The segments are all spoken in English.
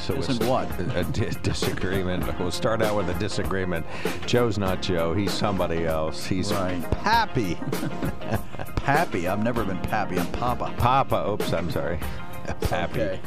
So Isn't what? A, di- disagreement. We'll start out with a disagreement. Joe's not Joe. He's somebody else. He's Right. Pappy. Pappy. I've never been Pappy. I'm Papa. Papa. Oops, I'm sorry. Pappy. Okay.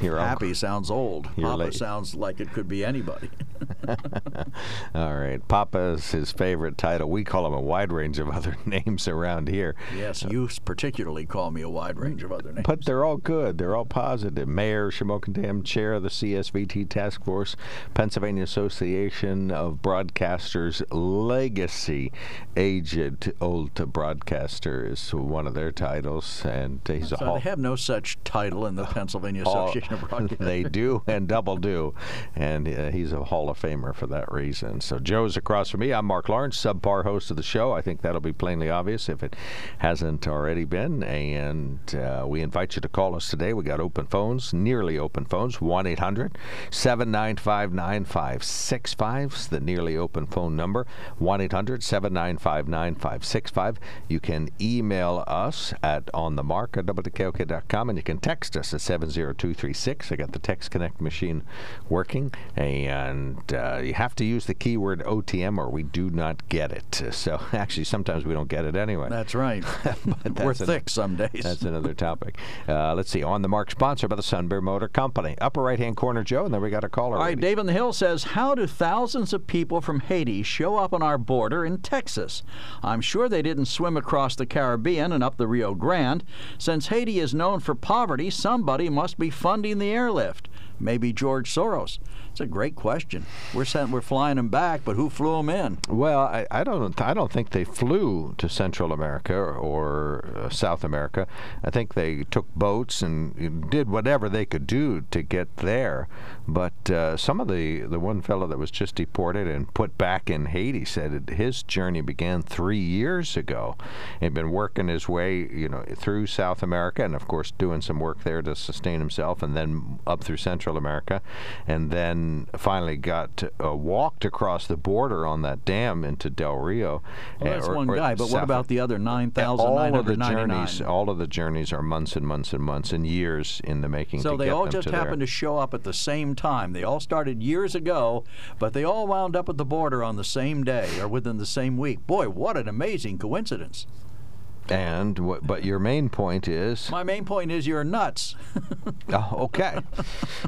Your uncle. Pappy sounds old. You're Papa late. sounds like it could be anybody. All right. Papa is his favorite title. We call him a wide range of other names around here. Yes, you particularly call me a wide range of other names. But they're all good. They're all positive. Mayor Shamokin Dam, chair of the CSVT Task Force, Pennsylvania Association of Broadcasters Legacy Aged Old Broadcaster is one of their titles, and he's a so hall. they have no such title in the Pennsylvania Association of Broadcasters. they do and double do, and uh, he's a Hall of Famer for that reason. So Joe's across from me. I'm Mark Lawrence, subpar host of the show. I think that'll be plainly obvious if it hasn't already been. And uh, we invite you to call us today. We got open phones, nearly open phones. One 800 795 9565 is the nearly open phone number. One 800 795 9565. You can email us at onthemark at wkok.com and you can text us at 70236. I got the Text Connect machine working, and uh, you have to use the keyword OTM or we do not get it. So actually, sometimes we don't get it anyway. That's right. But We're an- thick some days. That's another topic. Uh, let's see. On the Mark, sponsored by the Sunbury Motor Company. Upper right hand corner, Joe, and then we got a caller. All right. Dave on the Hill says, How do thousands of people from Haiti show up on our border in Texas? I'm sure they didn't swim across the Caribbean and up the Rio Grande. Since Haiti is known for poverty, somebody must be funding the airlift. Maybe George Soros. It's a great question. We're sent, we're flying them back, but who flew them in? Well, I, I don't. I don't think they flew to Central America or uh, South America. I think they took boats and did whatever they could do to get there. But uh, some of the the one fellow that was just deported and put back in Haiti said his journey began three years ago. He'd been working his way, you know, through South America, and of course doing some work there to sustain himself, and then up through Central America, and then finally got to, uh, walked across the border on that dam into Del Rio. Well, that's or- one or guy, but what about the other all of the 9,999? journeys, all of the journeys are months and months and months and years in the making. So they all just to there. happened to show up at the same time. They all started years ago, but they all wound up at the border on the same day or within the same week. Boy, what an amazing coincidence. And but your main point is My main point is you're nuts. Oh, okay.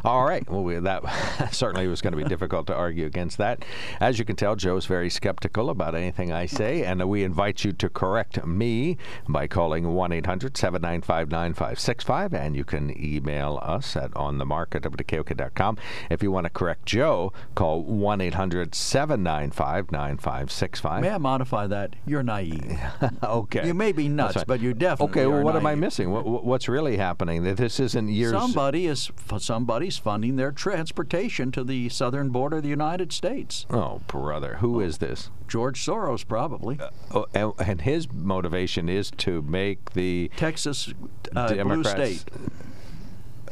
All right. Well, we, that certainly was going to be difficult to argue against that. As you can tell, Joe's very skeptical about anything I say, and we invite you to correct me by calling 1 800 795 9565, and you can email us at onthemark at wkok.com. If you want to correct Joe, call 1 800 795 9565. May I modify that? You're naive. Okay. You may be nuts, right. but you definitely Okay, well, what am I missing? What, what- what's really happening? That This isn't years. Somebody is somebody's funding their transportation to the southern border of the United States. Oh, brother. Who is this? George Soros, probably. Oh, and, and his motivation is to make the Texas uh, blue state.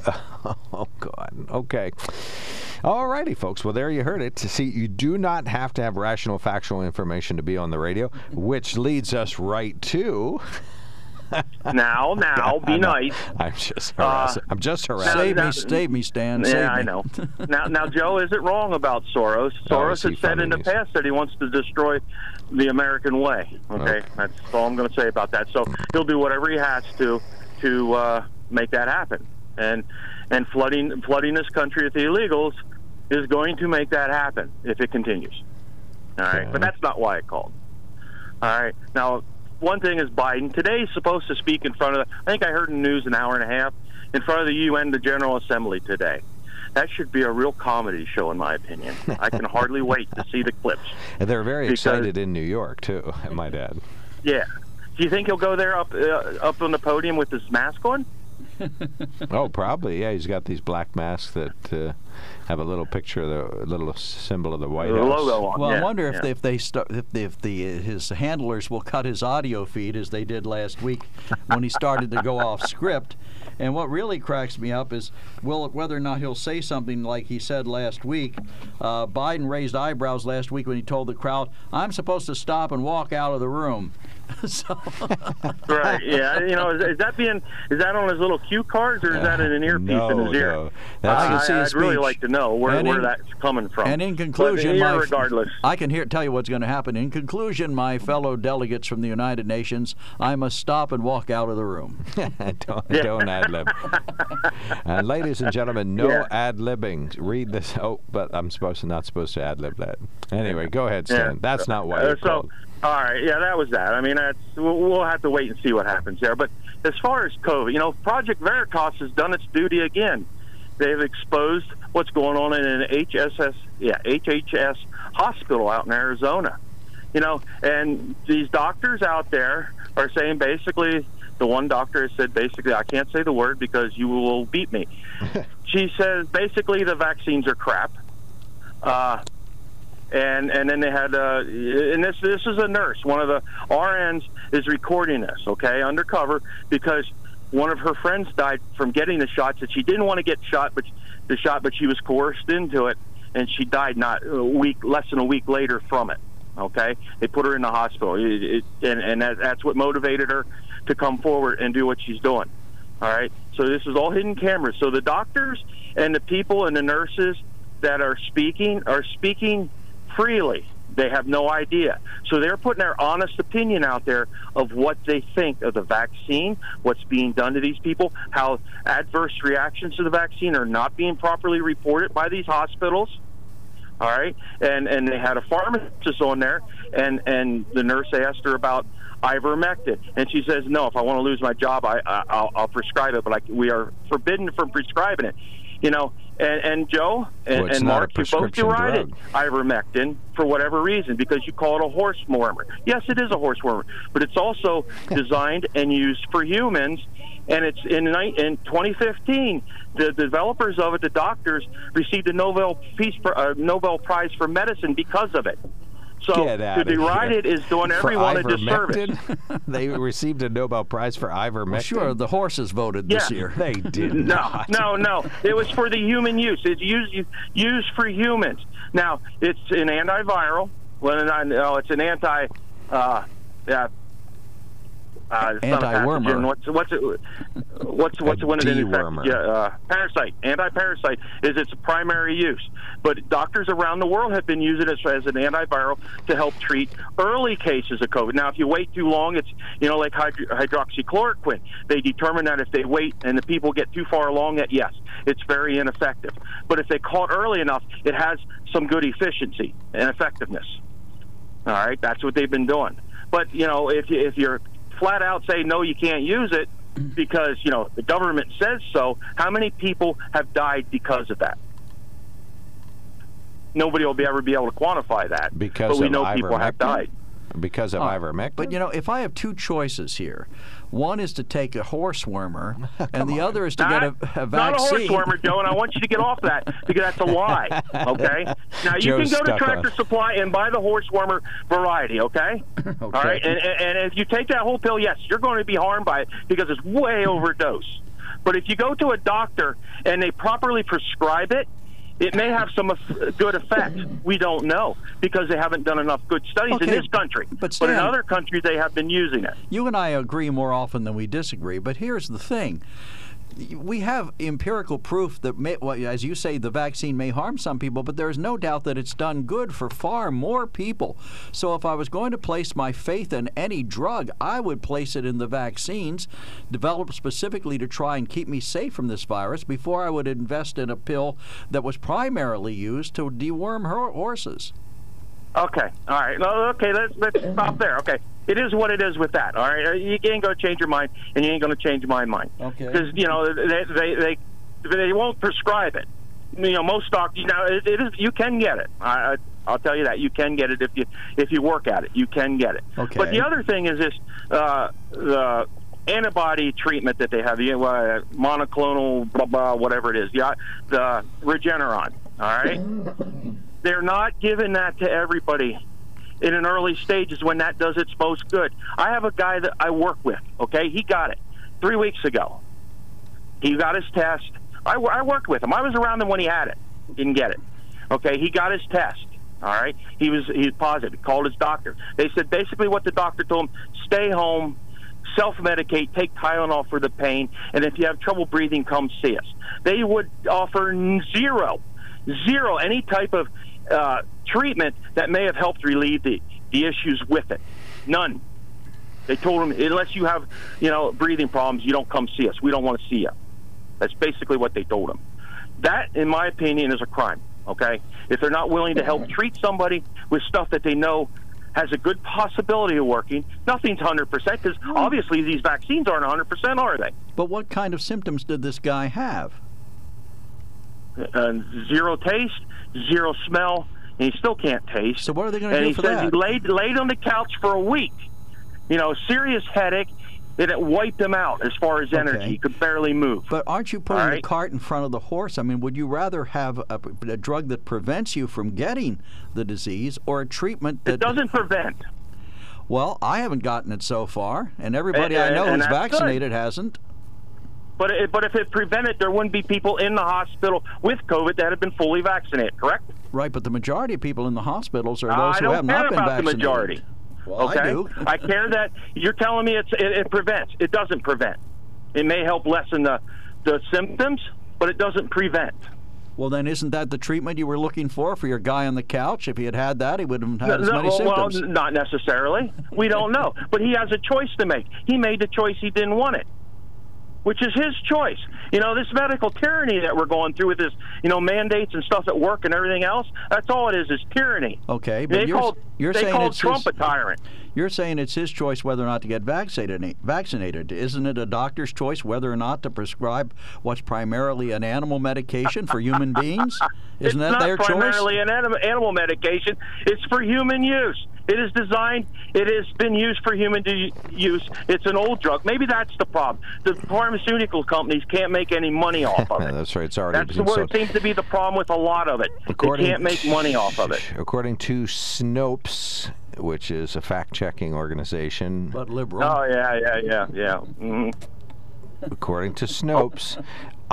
Oh God. Okay. All righty, folks. Well, there you heard it. See, you do not have to have rational, factual information to be on the radio, which leads us right to. Now, now, be I'm not- nice. I'm just harassing. I'm just harassing. Save me, now- save me, Stan. save Yeah, I know. now, now, Joe, is it wrong about Soros? Oh, Soros is he has said in the these? past that he wants to destroy the American way. Okay, Okay. that's all I'm going to say about that. So he'll do whatever he has to to uh, make that happen. And and flooding flooding this country with the illegals is going to make that happen if it continues. All right, but that's not why I called. All right, now one thing is Biden today is supposed to speak in front of. The, I think I heard in the news an hour and a half in front of the UN, the General Assembly today. that should be a real comedy show, in my opinion. I can hardly wait to see the clips. And they're very Because- excited in New York too. I might add. Yeah. Do you think he'll go there up uh, up on the podium with his mask on? Oh, probably. Yeah, he's got these black masks that uh, have a little picture of the little symbol of the White The House. logo on. Well, yeah, I wonder if they, if they start if, the, if the his handlers will cut his audio feed as they did last week when he started to go off script. And what really cracks me up is will whether or not he'll say something like he said last week. Uh, Biden raised eyebrows last week when he told the crowd, "I'm supposed to stop and walk out of the room." so, Right. Yeah. You know, is, is that being is that on his little cue cards or is that in an earpiece no, in his ear? no. That's I I, I'd really like to know where, And where that's coming from. and in conclusion, my regardless, I can hear tell you what's going to happen. In conclusion, my fellow delegates from the United Nations, I must stop and walk out of the room. don't, don't ad lib. and ladies and gentlemen, no Yeah. ad libbing. Read this. Oh, but I'm supposed to not supposed to ad lib that. Anyway, go ahead, Yeah. Stan. That's not why Uh, you're so, called. All right, yeah, that was that. I mean, that's we'll, have to wait and see what happens there. But as far as COVID, you know, Project Veritas has done its duty again. They've exposed what's going on in an HSS, yeah, HHS hospital out in Arizona. You know, and these doctors out there are saying basically, the one doctor has said basically, I can't say the word because you will beat me. she says basically the vaccines are crap. Uh, and and then they had uh, and this this is a nurse. One of the RNs is recording this, okay, undercover, because one of her friends died from getting the shots that she didn't want to get shot, but the shot, but she was coerced into it, and she died not a week, less than a week later from it. Okay, they put her in the hospital, it, it, and and that, that's what motivated her to come forward and do what she's doing. All right, so this is all hidden cameras. So the doctors and the people and the nurses that are speaking are speaking freely. They have no idea. So they're putting their honest opinion out there of what they think of the vaccine, what's being done to these people, how adverse reactions to the vaccine are not being properly reported by these hospitals. All right, and and they had a pharmacist on there, and and the nurse asked her about ivermectin, and she says, "No, if I want to lose my job, I, I I'll, I'll prescribe it, but I, we are forbidden from prescribing it." You know, and and Joe and, Well, it's and Mark, you both prescription derided drug. ivermectin for whatever reason because you call it a horse warmer. Yes, it is a horse warmer, but it's also designed and used for humans. And it's in, in 2015, the developers of it, the doctors, received a Nobel Peace uh, Nobel Prize for medicine because of it. So Get to outta deride here. it is doing For everyone a disservice. ivermectin? they received a Nobel Prize for ivermectin. Well, sure, the horses voted this Yeah. year. They did No, not. no, no. It was for the human use. It's used used for humans. Now it's an antiviral. Well, no, no, it's an anti. Uh, yeah. Uh, it's Anti-wormer. What's what's it? What's what's A when it infects? dewormer. Yeah, uh, parasite. Anti-parasite is its primary use. But doctors around the world have been using it as an antiviral to help treat early cases of COVID. Now, if you wait too long, it's you know like hydro- hydroxychloroquine. They determine that if they wait and the people get too far along, that yes, it's very ineffective. But if they caught early enough, it has some good efficiency and effectiveness. All right, that's what they've been doing. But you know, if if you're flat out say no, you can't use it because you know the government says so. How many people have died because of that? Nobody will be ever be able to quantify that. Because but we of know people have died. Because of Oh, ivermectin? But you know, if I have two choices here, one is to take a horse wormer, and the other is to get a, a Not a vaccine. horse warmer, Joe, and I want you to get off that because that's a lie. Okay. Now you Joe's can go to Tractor on- Supply and buy the horse warmer variety. Okay. All right. And, and and if you take that whole pill, yes, you're going to be harmed by it because it's way overdose. But if you go to a doctor and they properly prescribe it, it may have some good effect. We don't know because they haven't done enough good studies in this country. but but in other countries, they have been using it. You and I agree more often than we disagree, but here's the thing. We have empirical proof that, may, well, as you say, the vaccine may harm some people, but there's no doubt that it's done good for far more people. So, if I was going to place my faith in any drug, I would place it in the vaccines developed specifically to try and keep me safe from this virus before I would invest in a pill that was primarily used to deworm horses. Okay. All right. Okay. Let's let's stop there. Okay. It is what it is with that. All right. You ain't going to change your mind, and you ain't going to change my mind. Okay. Because you know they, they they they won't prescribe it. you know most doctors now it, it is you can get it. I, I I'll tell you that you can get it if you if you work at it. You can get it. Okay. But the other thing is this: uh, the antibody treatment that they have, the uh, monoclonal, blah blah, whatever it is, the, the Regeneron. All right, they're not giving that to everybody in an early stages when that does its most good. I have a guy that I work with. Okay, he got it three weeks ago. He got his test. I, I worked with him. I was around him when he had it. Didn't get it. Okay, he got his test. All right, he was he was positive. Called his doctor. They said basically what the doctor told him: stay home, self-medicate, take Tylenol for the pain, and if you have trouble breathing, come see us. They would offer zero, zero any type of uh, treatment that may have helped relieve the the issues with it. None. They told him unless you have you know breathing problems, you don't come see us. We don't want to see you. That's basically what they told him. That, in my opinion, is a crime. Okay, if they're not willing to help treat somebody with stuff that they know has a good possibility of working, nothing's hundred percent because obviously these vaccines aren't hundred percent, are they? But what kind of symptoms did this guy have? Uh, zero taste, zero smell, and he still can't taste. So what are they going to do he for says that? he laid laid on the couch for a week. You know, serious headache. That it wiped him out as far as energy. Okay. He could barely move. But aren't you putting All the cart in front of the horse? I mean, would you rather have a, a drug that prevents you from getting the disease or a treatment it that doesn't prevent. Well, I haven't gotten it so far, and everybody And- I know and who's that's good. vaccinated hasn't. But it, but if it prevented, there wouldn't be people in the hospital with COVID that have been fully vaccinated. Correct? Right, but the majority of people in the hospitals are those who have not been about the vaccinated. majority. Well, okay, I do. I care that you're telling me it's, it, it prevents. It doesn't prevent. It may help lessen the the symptoms, but it doesn't prevent. Well, then isn't that the treatment you were looking for for your guy on the couch? If he had had that, he wouldn't have had as No, many well, symptoms. not necessarily. We don't know, but he has a choice to make. He made the choice. He didn't want it. Which is his choice. You know, this medical tyranny that we're going through with this, you know, mandates and stuff at work and everything else, that's all it is, is tyranny. Okay, but They you're, called, you're they saying called it's Trump his, a tyrant. you're saying it's his choice whether or not to get vaccinated. Vaccinated, isn't it a doctor's choice whether or not to prescribe what's primarily an animal medication for human beings? Isn't it's that their choice? It's not primarily an anim- animal medication. It's for human use. It is designed. It has been used for human de- use. It's an old drug. Maybe that's the problem. The pharmaceutical companies can't make any money off of it. that's right. It's already That's been what sold. it seems to be the problem with a lot of it. According- they can't make money off of it. According to Snopes, which is a fact-checking organization, But liberal. Oh yeah, yeah, yeah, yeah. hmm according to Snopes,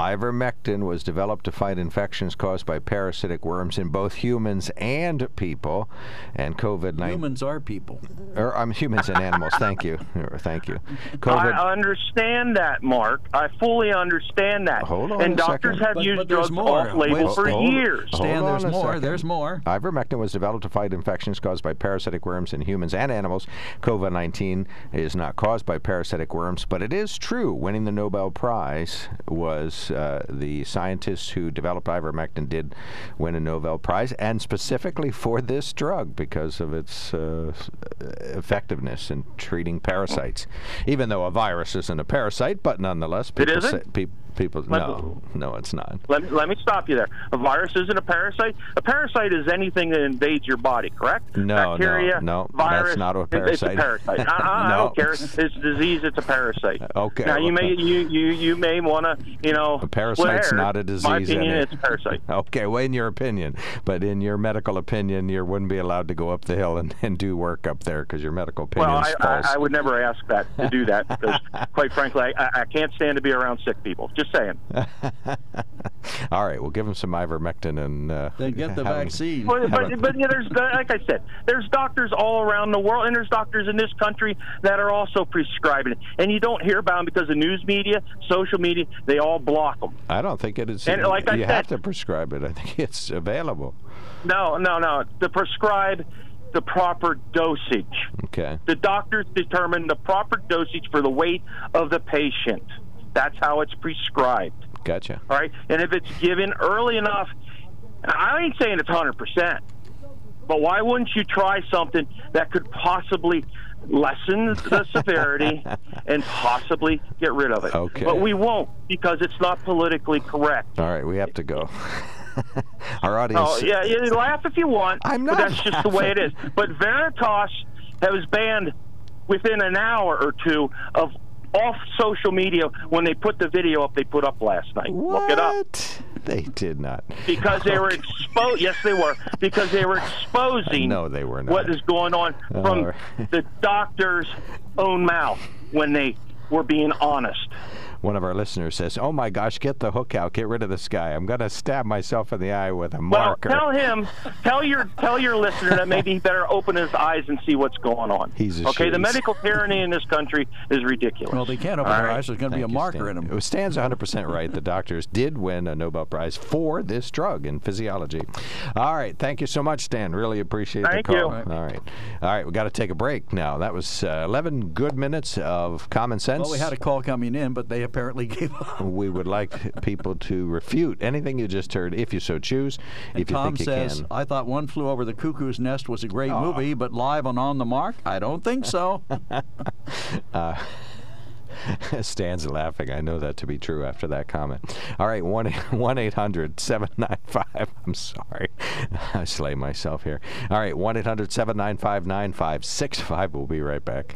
ivermectin was developed to fight infections caused by parasitic worms in both humans and people, and COVID-19. Humans are people. Or I'm humans and animals. Thank you. Er, thank you. I understand that, Mark. I fully understand that. Hold on and a doctors second. have But- used but there's drugs more. off label for hold- years. hold Stan, on there's more. second. There's more. Ivermectin was developed to fight infections caused by parasitic worms in humans and animals. COVID 19 is not caused by parasitic worms, but it is true. Winning the Nobel Prize was uh, the scientists who developed ivermectin did win a Nobel Prize, and specifically for this drug because of its uh, effectiveness in treating parasites. Even though a virus isn't a parasite, but nonetheless, people isn't? say, pe- people Let- no, no, it's not. Let me, let me stop you there. A virus isn't a parasite. A parasite is anything that invades your body, correct? No, no, Bacteria, no, that's virus. not a parasite. It's a parasite. parasite. Uh-uh, I, I, I No. don't care. It's disease. It's a parasite. Okay, Now you may you you, you may want to you know. A parasite's whatever. not a disease. My opinion, it's a parasite. Okay, well, in your opinion, but in your medical opinion, you wouldn't be allowed to go up the hill and, and do work up there because your medical opinion Well, I. I, I would never ask that to do that because, quite frankly, I, I can't stand to be around sick people. Just saying. All right, we'll give them some ivermectin and uh, Then get the have 'em- vaccine. But, but, but yeah, there's like I said, there's doctors all around the world, and there's doctors in this country that are also prescribing it, and you don't hear about them because the news media, social media, they all block them. I don't think it is. And like I you have said- to prescribe it. I think it's available. No, no, no. To prescribe the proper dosage. Okay. The doctors determine the proper dosage for the weight of the patient. That's how it's prescribed. Gotcha. All right, and if it's given early enough, I ain't saying it's hundred percent, but why wouldn't you try something that could possibly lessen the severity and possibly get rid of it? Okay. But we won't because it's not politically correct. All right, we have to go. Our audience. Oh yeah, you laugh if you want. I'm But not that's just the way it is. But Veritas has banned within an hour or two of off social media when they put the video up they put up last night. What? Look it up. They did not. Because they were exposed. Yes, they were. Because they were exposing. No, they were not. What is going on from right. the doctor's own mouth when they were being honest. One of our listeners says, "Oh my gosh, get the hook out, get rid of this guy. I'm going to stab myself in the eye with a Well, marker." tell him, tell your tell your listener that maybe he better open his eyes and see what's going on. He's a okay. The medical tyranny in this country is ridiculous. Well, they can't open All their right. eyes. There's going to be a you, marker Stan. in them. It was Stan's 100% right. The doctors did win a Nobel Prize for this drug in physiology. All right. Thank you so much, Stan. Really appreciate Thank the call. you. All right. All right. we got to take a break now. That was uh, 11 good minutes of common sense. Well, we had a call coming in, but they apparently gave up. we would like people to refute anything you just heard, if you so choose. And if you Tom think you says, can. I thought One Flew Over the Cuckoo's Nest was a great Aw. movie, but live on On the Mark, I don't think so. Uh, Stan's laughing. I know that to be true after that comment. All right, 1 800 795. I'm sorry. I slay myself here. All right, 1 800 795 9565. We'll be right back.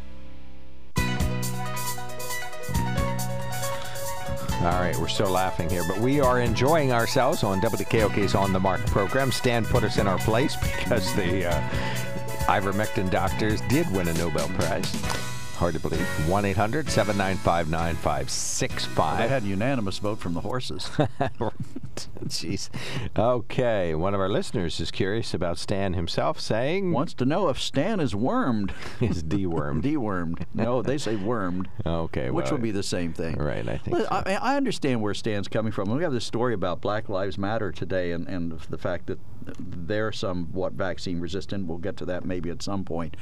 All right, we're still laughing here, but we are enjoying ourselves on WKOK's On the Mark program. Stan put us in our place because the uh, ivermectin doctors did win a Nobel Prize. Hard to believe. 1 800 795 They had a unanimous vote from the horses. Jeez. Okay, one of our listeners is curious about Stan himself saying Wants to know if Stan is wormed. he's dewormed. Dewormed. No, they say wormed. Okay, Which well, would be the same thing. Right, I think so. I, mean, I understand where Stan's coming from. We have this story about Black Lives Matter today and, and the fact that they're somewhat vaccine resistant. We'll get to that maybe at some point.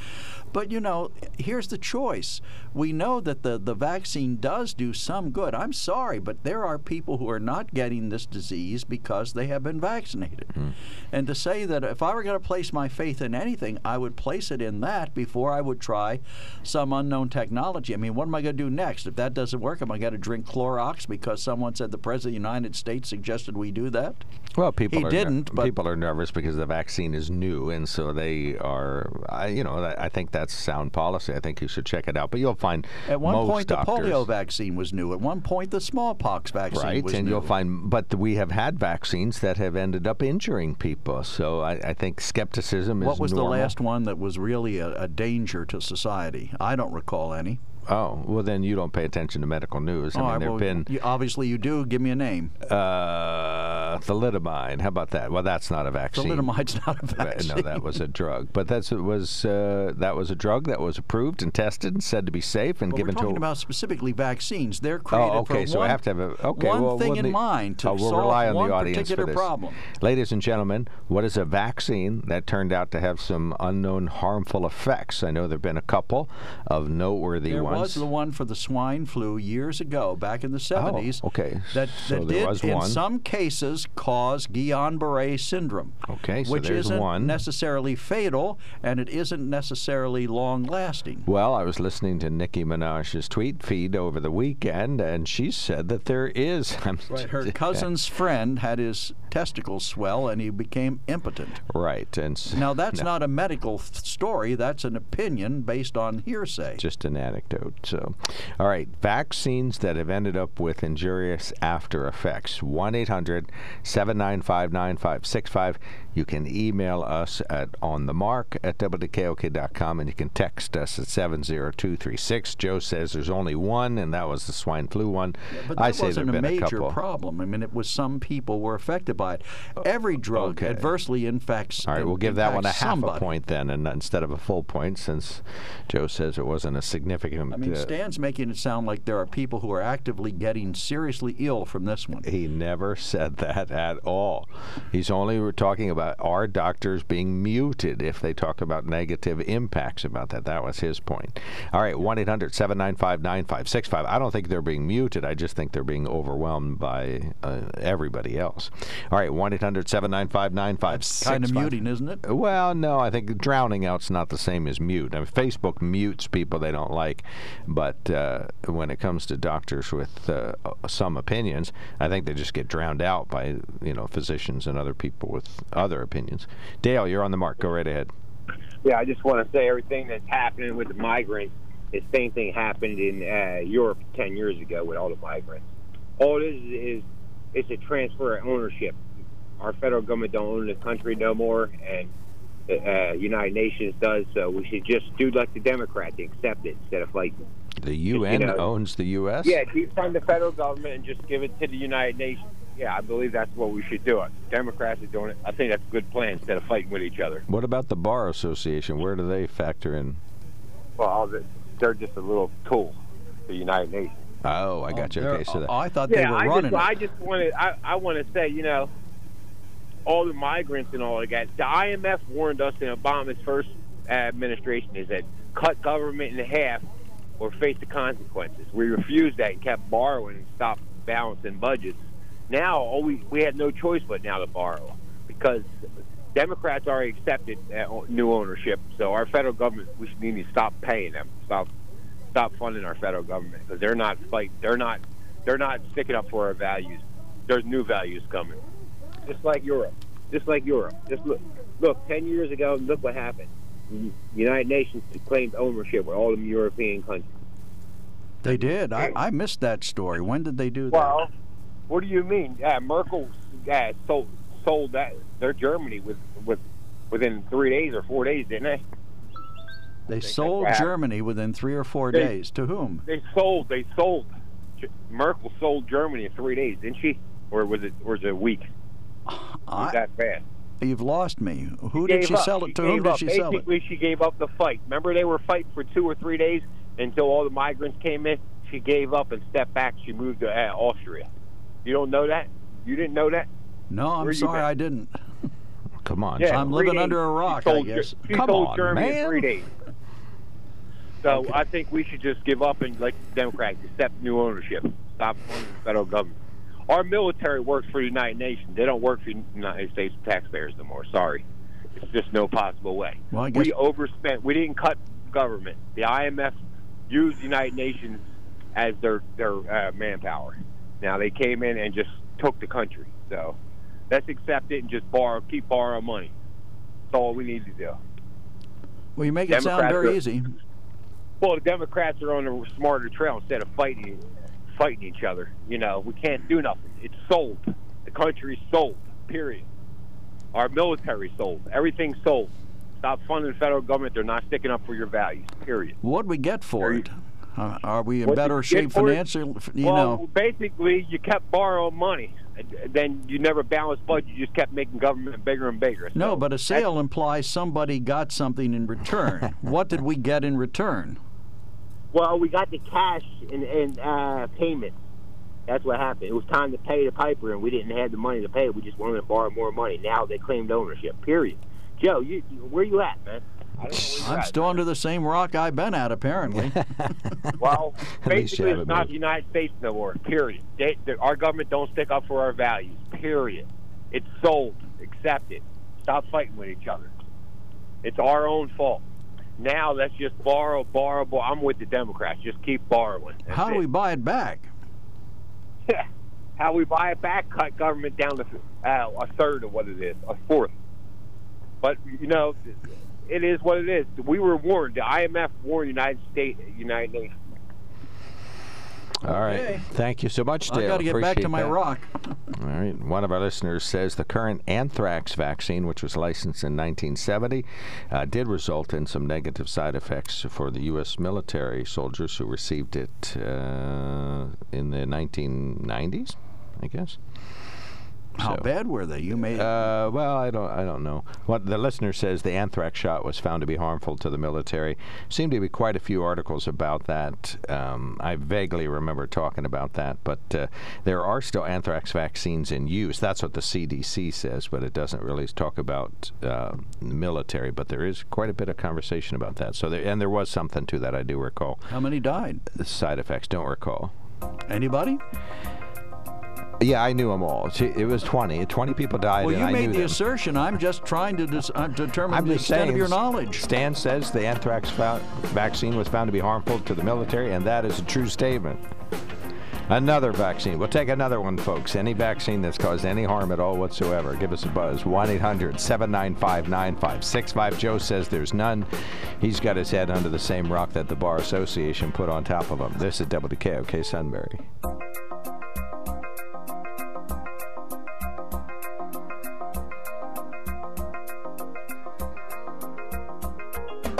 But, you know, here's the choice. We know that the, the vaccine does do some good. I'm sorry, but there are people who are not getting this disease because they have been vaccinated. Hmm. And to say that if I were going to place my faith in anything, I would place it in that before I would try some unknown technology. I mean, what am I going to do next? If that doesn't work, am I going to drink Clorox because someone said the President of the United States suggested we do that? Well, people He are didn't, but- people are nervous because the vaccine is new, and so they are. I, you know, I I think that's sound policy. I think you should check it out. But you'll find At one point, doctors, the polio vaccine was new. At one point, the smallpox vaccine right, was and new. you'll find. But we have had vaccines that have ended up injuring people. So I, I think skepticism what is What was normal. the last one that was really a, a danger to society? I don't recall any. Oh, well, then you don't pay attention to medical news. I All mean, there have well, been you, obviously you do. Give me a name. uh, thalidomide. How about that? Well, that's not a vaccine. Thalidomide's not a vaccine. No, that was a drug. But that's it was uh, that was a drug that was approved and tested and said to be safe and given we're talking to. about specifically vaccines. They're created Oh, okay. for So one, I have to have a okay. one well, thing in ne- mind to oh, we'll solve rely on one the audience particular for this. problem. Ladies and gentlemen, what is a vaccine that turned out to have some unknown harmful effects? I know there've been a couple of noteworthy There ones. Was the one for the swine flu years ago, back in the 70s. Oh, okay. That, that did, in some cases, cause Guillain-Barré syndrome. Okay, so which there's isn't one. necessarily fatal, and it isn't necessarily long-lasting. Well, I was listening to Nicki Minaj's tweet feed over the weekend, and she said that there is. Right. Her cousin's friend had his testicles swell, and he became impotent. Right, and Now, that's no, not a medical th- story. That's an opinion based on hearsay. just an anecdote. So, all right, vaccines that have ended up with injurious after effects. One 800 795 9565 You can email us at onthemark at wkok.com and you can text us at 70236. Joe says there's only one, and that was the swine flu one. But that I say wasn't there a have been a major couple. problem. I mean, it was some people were affected by it. Every drug okay. adversely infects. All right, we'll give that one a half somebody. a point then, and instead of a full point, since Joe says it wasn't a significant. I mean, uh, Stan's making it sound like there are people who are actively getting seriously ill from this one. He never said that at all. He's only talking about our doctors being muted if they talk about negative impacts about that. That was his point. All right, 1 800 795 9565. I don't think they're being muted. I just think they're being overwhelmed by uh, everybody else. All right, 1 800 795 9565. Kind of muting, isn't it? Well, no, I think drowning out's not the same as mute. I mean, Facebook mutes people they don't like, but uh, when it comes to doctors with uh, some opinions, I think they just get drowned out by you know physicians and other people with other opinions. Dale, you're on the mark. Go right ahead. Yeah, I just want to say everything that's happening with the migrants. The same thing happened in uh, Europe ten years ago with all the migrants. All it is is it's a transfer of ownership. Our federal government don't own the country no more, and the uh, United Nations does. So we should just do like the Democrats, accept it instead of fighting. The UN know- owns the U.S. Yeah, defund the federal government and just give it to the United Nations. Yeah, I believe that's what we should do. Democrats are doing it. I think that's a good plan instead of fighting with each other. What about the bar association? Where do they factor in? Well, they're just a little tool, the United Nations. Oh, I got um, you. They're- Okay, so that, oh, I thought they yeah, were I running just, it. I just wanted, I, I want to say, you know, all the migrants and all of that. The IMF warned us in Obama's first administration is that cut government in half or face the consequences. We refused that and kept borrowing and stopped balancing budgets. Now, all we we had no choice but now to borrow because Democrats already accepted new ownership. So our federal government, we should need to stop paying them, stop stop funding our federal government because they're not fight, they're not they're not sticking up for our values. There's new values coming, just like Europe, just like Europe. Just look, look, ten years ago, look what happened. The United Nations claimed ownership with all the European countries. They did. I, I missed that story. When did they do that? What do you mean? Uh, Merkel uh, sold sold that their Germany with with within three days or four days, didn't they? they sold. Germany within three or four They- days. To whom? They sold. They sold. Merkel sold Germany in three days, didn't she? Or was it? Or was it a week? Was I, that fast? you've lost me. Who did she up. sell She it to? Whom did she sell it? Basically, she gave up the fight. Remember, they were fighting for two or three days until all the migrants came in. She gave up and stepped back. She moved to uh, Austria. You don't know that? You didn't know that? No, I'm Where sorry. I didn't. come on. Yeah, I'm living days. under a She rock, I guess. She Come on, Germany man. in three days. So I think we should just give up and, like the Democrats, accept new ownership. Stop funding the federal government. Our military works for the United Nations. They don't work for the United States taxpayers no more. Sorry. It's just no possible way. Well, I guess We overspent. We didn't cut government. The IMF used the United Nations as their their uh, manpower. Now they came in and just took the country. So let's accept it and just borrow, keep borrowing money. That's all we need to do. well, you make it sound very are- easy. Well, the Democrats are on a smarter trail instead of fighting fighting each other. You know, we can't do nothing. It's sold. The country's sold. Period. Our military sold. Everything's sold. Stop funding the federal government. They're not sticking up for your values. Period. What'd we get for it? Uh, are we in What'd better shape financially? You well, know, basically, you kept borrowing money. Then you never balanced budget. You just kept making government bigger and bigger. no, but a sale implies somebody got something in return. what did we get in return? Well, we got the cash in, in uh, payment. That's what happened. It was time to pay the piper, and we didn't have the money to pay. We just wanted to borrow more money. Now they claimed ownership. Period. Joe, you, you where you at, man? I don't know where you I'm still under the same rock I've been at, apparently. Well, At least you basically, it's not the United States no more. Period. They, they, our government don't stick up for our values. Period. It's sold. Accept it. Stop fighting with each other. It's our own fault. Now let's just borrow, borrow, borrow. I'm with the Democrats. Just keep borrowing. That's How do it. we buy it back? How we buy it back? Cut government down to uh, a third of what it is, a fourth. But you know, it is what it is. We were warned. The IMF warned United States, United Nations. All right. Okay. Thank you so much, Dale. I got to get back to my that. rock. All right. One of our listeners says the current anthrax vaccine, which was licensed in 1970, uh, did result in some negative side effects for the U.S. military soldiers who received it uh, in the 1990s, I guess. How So- bad were they? You made Uh, well, I don't. I don't know. What the listener says, the anthrax shot was found to be harmful to the military. Seemed to be quite a few articles about that. Um, I vaguely remember talking about that, but uh, there are still anthrax vaccines in use. That's what the CDC says, but it doesn't really talk about uh, the military. But there is quite a bit of conversation about that. So, there, and there was something to that. I do recall. how many died? The side effects, don't recall. Anybody? Yeah, I knew them all. See, It was 20. 20 people died. Well, you made the them. assertion. I'm just trying to dis- uh, determine I'm the extent saying, of your knowledge. Stan says the anthrax vaccine was found to be harmful to the military, and that is a true statement. Another vaccine. We'll take another one, folks. Any vaccine that's caused any harm at all whatsoever, give us a buzz. 1 800 795 9565. Joe says there's none. He's got his head under the same rock that the Bar Association put on top of him. This is WKOK Sunbury.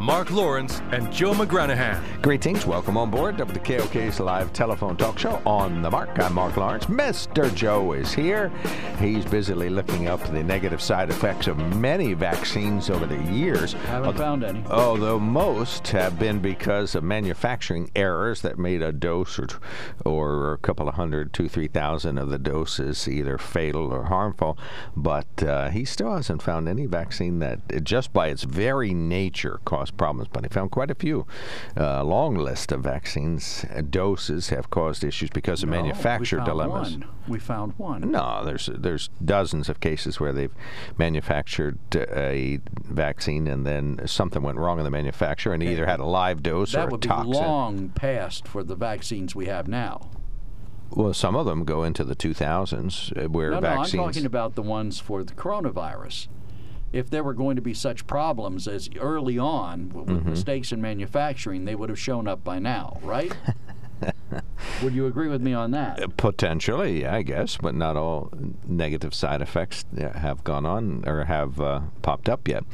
Mark Lawrence and Joe McGranahan. Greetings. Welcome on board WKOK's live telephone talk show on the mark. I'm Mark Lawrence. Mr. Joe is here. He's busily looking up the negative side effects of many vaccines over the years. I Haven't found any. Although most have been because of manufacturing errors that made a dose or, or a couple of hundred, two, three thousand of the doses either fatal or harmful. But uh, he still hasn't found any vaccine that, just by its very nature, caused problems. But he found quite a few. Uh, long list of vaccines uh, doses have caused issues because of No, manufacturer we dilemmas. One. We found one. No, there's there's dozens of cases where they've manufactured a vaccine and then something went wrong in the manufacturer and either had a live dose or a toxin. That would be long past for the vaccines we have now. Well, some of them go into the 2000s uh, where No, no, I'm talking about the ones for the coronavirus. If there were going to be such problems as early on with Mm-hmm. mistakes in manufacturing, they would have shown up by now, right? would you agree with me on that? Potentially, yeah, I guess, but not all negative side effects uh, have gone on or have uh, popped up yet.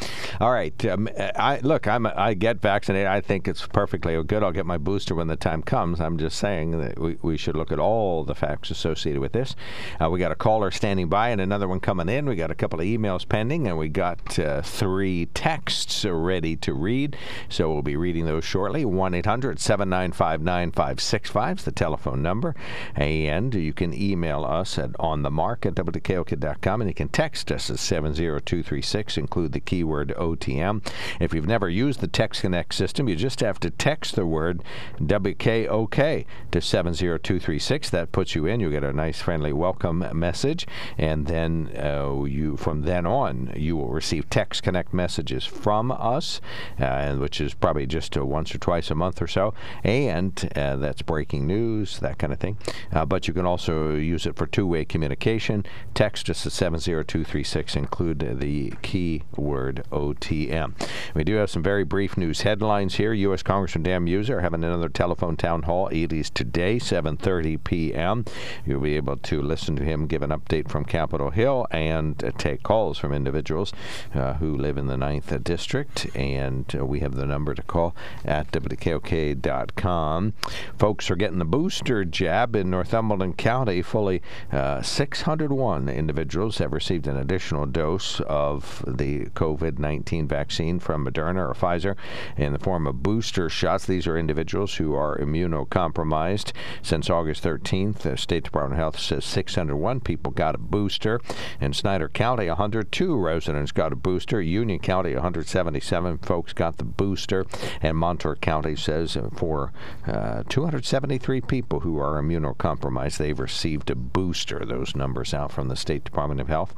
All right, um, I look, I'm I get vaccinated. I think it's perfectly good. I'll get my booster when the time comes. I'm just saying that we, we should look at all the facts associated with this. Uh, we got a caller standing by and another one coming in. We got a couple of emails pending, and we got uh, three texts ready to read. So we'll be reading those shortly. One 800 795 9565 is the telephone number. And you can email us at onthemark at WKOK.com and you can text us at 70236, include the keyword OTM. If you've never used the Text Connect system, you just have to text the word WKOK to 70236. That puts you in. You get a nice, friendly welcome message. And then uh, you, from then on, you will receive Text Connect messages from us, uh, which is probably just uh, once or twice a month or so. And uh, that's breaking news, that kind of thing. Uh, but you can also use it for two way communication. Text us at 70236, include the keyword OTM. We do have some very brief news headlines here. U.S. Congressman Dan Meuser having another telephone town hall. It is today, 7:30 p.m. You'll be able to listen to him give an update from Capitol Hill and uh, take calls from individuals uh, who live in the 9th District. And uh, we have the number to call at WKOK.com. Folks are getting the booster jab in Northumberland County. Fully uh, 601 individuals have received an additional dose of the COVID 19 vaccine from Moderna or Pfizer in the form of booster shots. These are individuals who are immunocompromised. Since August 13th, the State Department of Health says 601 people got a booster. In Snyder County, 102 residents got a booster. Union County, 177 folks got the booster. And Montour County says for uh, 273 people who are immunocompromised, they've received a booster. Those numbers out from the State Department of Health.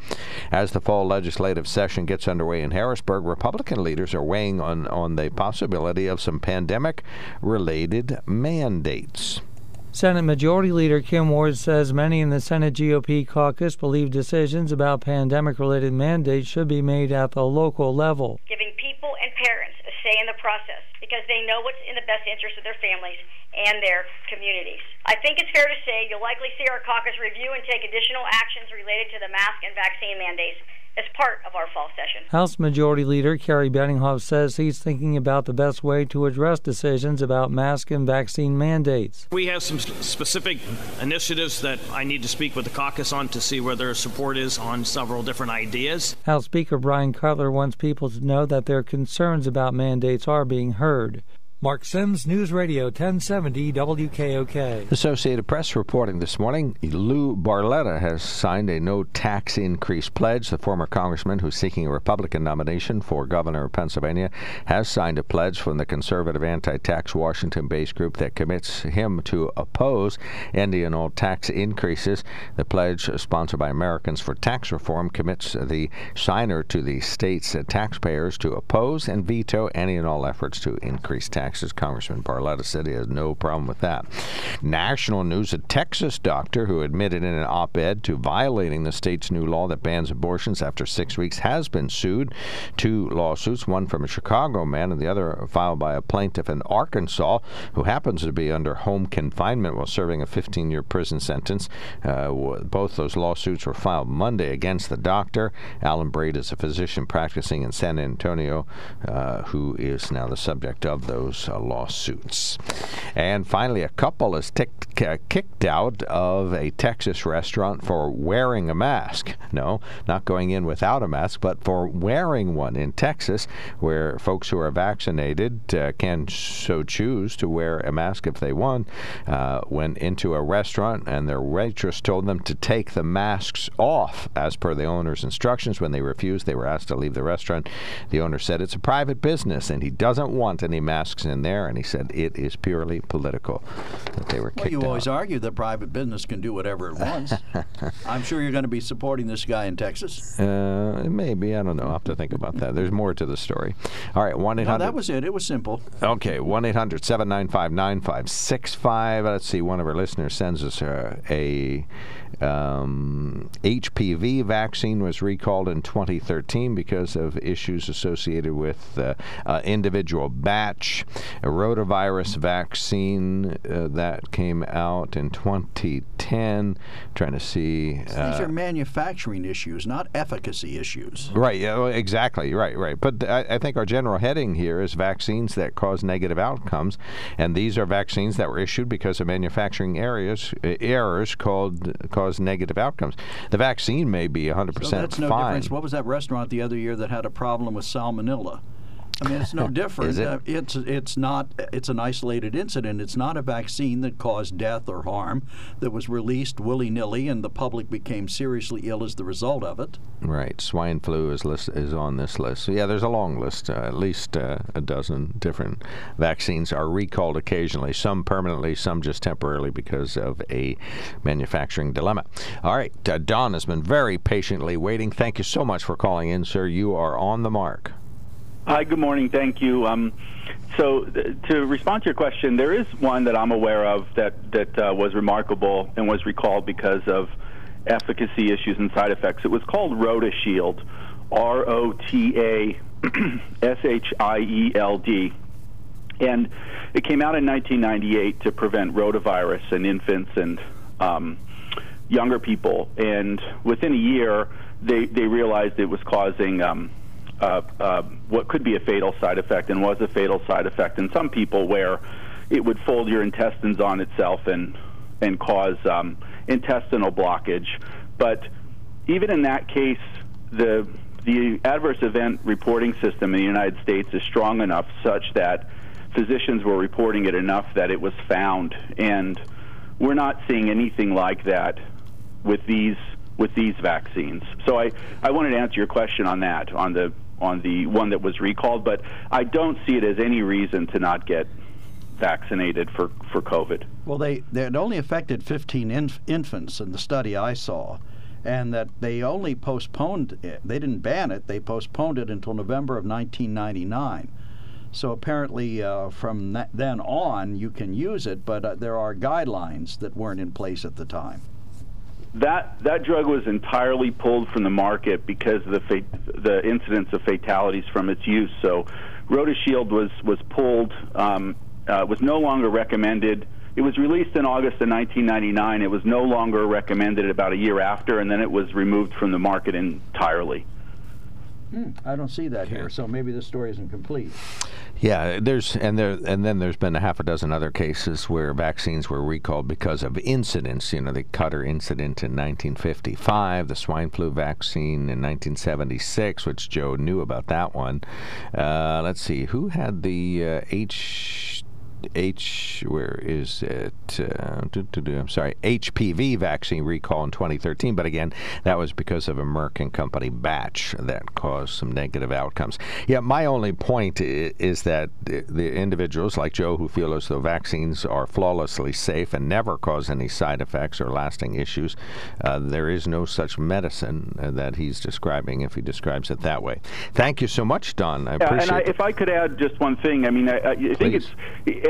As the fall legislative session gets underway in Harrisburg, Republican leaders are weighing on, on the possibility of some pandemic related mandates. Senate Majority Leader Kim Ward says many in the Senate GOP caucus believe decisions about pandemic related mandates should be made at the local level. Giving people and parents a say in the process because they know what's in the best interest of their families and their communities. I think it's fair to say you'll likely see our caucus review and take additional actions related to the mask and vaccine mandates as part of our fall session. House Majority Leader Kerry Benninghoff says he's thinking about the best way to address decisions about mask and vaccine mandates. We have some specific initiatives that I need to speak with the caucus on to see where their support is on several different ideas. House Speaker Bryan Cutler wants people to know that their concerns about mandates are being heard. Mark Sims, News Radio 1070 WKOK. Associated Press reporting this morning Lou Barletta has signed a no tax increase pledge. The former congressman who's seeking a Republican nomination for governor of Pennsylvania has signed a pledge from the conservative anti tax Washington based group that commits him to oppose any and all tax increases. The pledge, sponsored by Americans for Tax Reform, commits the signer to the state's taxpayers to oppose and veto any and all efforts to increase taxes taxes. Congressman Barletta said he has no problem with that. National news a Texas doctor who admitted in an op ed to violating the state's new law that bans abortions after six weeks has been sued. Two lawsuits, one from a Chicago man and the other filed by a plaintiff in Arkansas who happens to be under home confinement while serving a 15 year prison sentence. Uh, both those lawsuits were filed Monday against the doctor. Alan Braid is a physician practicing in San Antonio uh, who is now the subject of those those uh, lawsuits. And finally, a couple is ticked, uh, kicked out of a Texas restaurant for wearing a mask. No, not going in without a mask, but for wearing one in Texas, where folks who are vaccinated uh, can so choose to wear a mask if they want. Uh, went into a restaurant, and their waitress told them to take the masks off as per the owner's instructions. When they refused, they were asked to leave the restaurant. The owner said it's a private business and he doesn't want any masks in there, and he said it is purely political that they were well, kicked you out. always argue that private business can do whatever it wants. I'm sure you're going to be supporting this guy in Texas. Uh, maybe I don't know. I'll have to think about that. There's more to the story. All right, one eight No, that was it. It was simple. Okay, 1 800 795 9565. Let's see, one of our listeners sends us a, a um, HPV vaccine was recalled in 2013 because of issues associated with uh, uh, individual batch. A rotavirus vaccine uh, that came out in 2010. Trying to see. These uh, are manufacturing issues, not efficacy issues. Right, yeah, exactly, right, right. But I, I think our general heading here is vaccines that cause negative outcomes, and these are vaccines that were issued because of manufacturing areas uh, errors called cause negative outcomes. The vaccine may be 100% So that's no fine. difference. What was that restaurant the other year that had a problem with salmonella? I mean, it's no different. It? Uh, it's it's not. It's an isolated incident. It's not a vaccine that caused death or harm that was released willy nilly, and the public became seriously ill as the result of it. Right, swine flu is list, is on this list. So yeah, there's a long list. Uh, at least uh, a dozen different vaccines are recalled occasionally. Some permanently, some just temporarily because of a manufacturing dilemma. All right, uh, Don has been very patiently waiting. Thank you so much for calling in, sir. You are on the mark. Hi, good morning. Thank you. Um, so, th- to respond to your question, there is one that I'm aware of that that uh, was remarkable and was recalled because of efficacy issues and side effects. It was called RotaShield, R O T A S H I E L D, and it came out in 1998 to prevent rotavirus in infants and um, younger people. And within a year, they they realized it was causing um, uh, uh, what could be a fatal side effect and was a fatal side effect in some people where it would fold your intestines on itself and and cause um, intestinal blockage. But even in that case, the the adverse event reporting system in the United States is strong enough such that physicians were reporting it enough that it was found, and we're not seeing anything like that with these with these vaccines. So I, I wanted to answer your question on that on the on the one that was recalled, but I don't see it as any reason to not get vaccinated for, for COVID. Well, they they had only affected 15 inf- infants in the study I saw, and that they only postponed it. They didn't ban it, they postponed it until November of 1999. So apparently, uh, from then on, you can use it, but uh, there are guidelines that weren't in place at the time. That that drug was entirely pulled from the market because of the fa- the incidence of fatalities from its use. So, RotaShield was was pulled, um, uh, was no longer recommended. It was released in August of 1999. It was no longer recommended about a year after, and then it was removed from the market entirely. Hmm, I don't see that here, so maybe the story isn't complete. Yeah, there's and there and then there's been a half a dozen other cases where vaccines were recalled because of incidents. You know, the Cutter incident in 1955, the swine flu vaccine in 1976, which Joe knew about that one. Uh, let's see, who had the uh, H H, where is it? Uh, I'm sorry, HPV vaccine recall in 2013. But again, that was because of a Merck and Company batch that caused some negative outcomes. Yeah, my only point is that the individuals like Joe who feel as though vaccines are flawlessly safe and never cause any side effects or lasting issues, uh, there is no such medicine uh, that he's describing if he describes it that way. Thank you so much, Don. I yeah, appreciate and I, if I could add just one thing, I mean, I, I think it's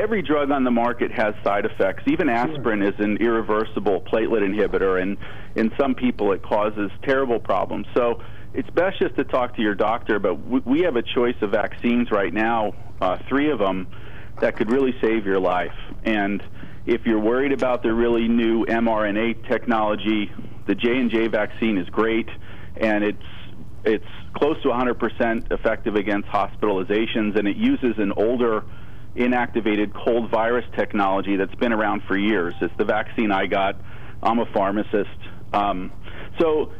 every drug on the market has side effects. Even aspirin is an irreversible platelet inhibitor, and in some people it causes terrible problems. So it's best just to talk to your doctor. But we have a choice of vaccines right now, uh, three of them, that could really save your life. And if you're worried about the really new mRNA technology, the J and J vaccine is great, and it's it's close to 100% effective against hospitalizations, and it uses an older inactivated cold virus technology that's been around for years. It's the vaccine I got. I'm a pharmacist. Um, so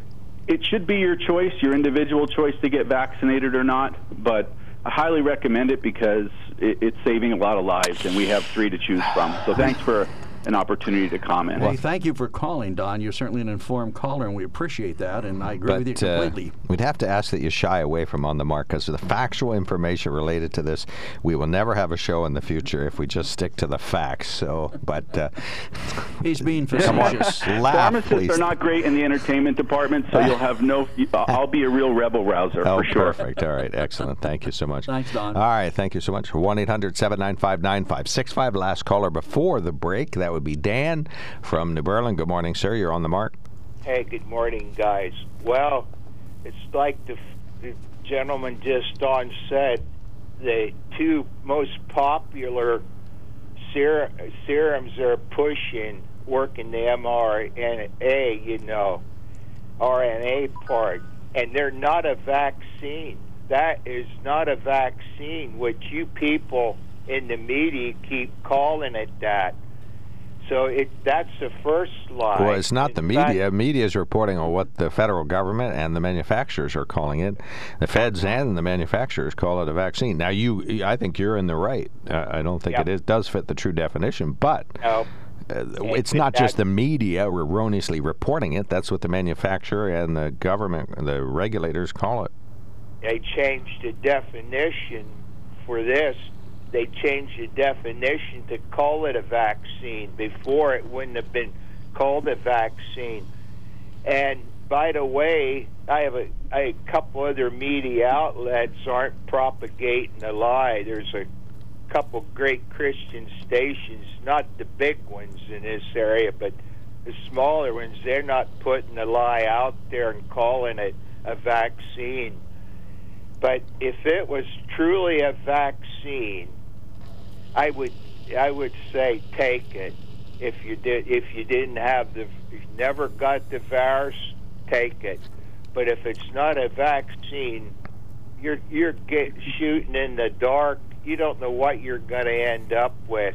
it should be your choice, your individual choice to get vaccinated or not, but I highly recommend it because it, it's saving a lot of lives, and we have three to choose from. So thanks for an opportunity to comment. Well, thank you for calling, Don. You're certainly an informed caller, and we appreciate that, and I agree but, with you completely. Uh, we'd have to ask that you shy away from on the mark because the factual information related to this, we will never have a show in the future if we just stick to the facts. So, but uh, he's being facetious. Laugh, Pharmacists please. are not great in the entertainment department, so you'll have no. I'll be a real rebel rouser oh, for sure. Perfect. All right. Excellent. Thank you so much. Thanks, Don. All right. Thank you so much. One 9565 Last caller before the break. That would be Dan from New Berlin. Good morning, sir. You're on the mark. Hey, good morning, guys. Well, it's like the, the gentleman just on said, the two most popular ser- serums are pushing working the mRNA, you know, RNA part, and they're not a vaccine. That is not a vaccine, which you people in the media keep calling it that. So it that's the first lie. Well, it's not In the media. fact- media is reporting on what the federal government and the manufacturers are calling it. The feds and the manufacturers call it a vaccine. Now, you, I think you're in the right. Uh, I don't think Yep. it is, does fit the true definition, but. No. Uh, it's it- not just the media erroneously reporting it. That's what the manufacturer and the government, the regulators call it. they changed the definition for this. They changed the definition to call it a vaccine. Before it wouldn't have been called a vaccine. And by the way, I have a, a couple other media outlets aren't propagating a lie. There's a couple great Christian stations, not the big ones in this area, but the smaller ones. They're not putting a lie out there and calling it a vaccine. But if it was truly a vaccine, I would I would say take it. If you did if you didn't have the never got the virus, take it. But if it's not a vaccine, you're you're get, shooting in the dark. You don't know what you're going to end up with.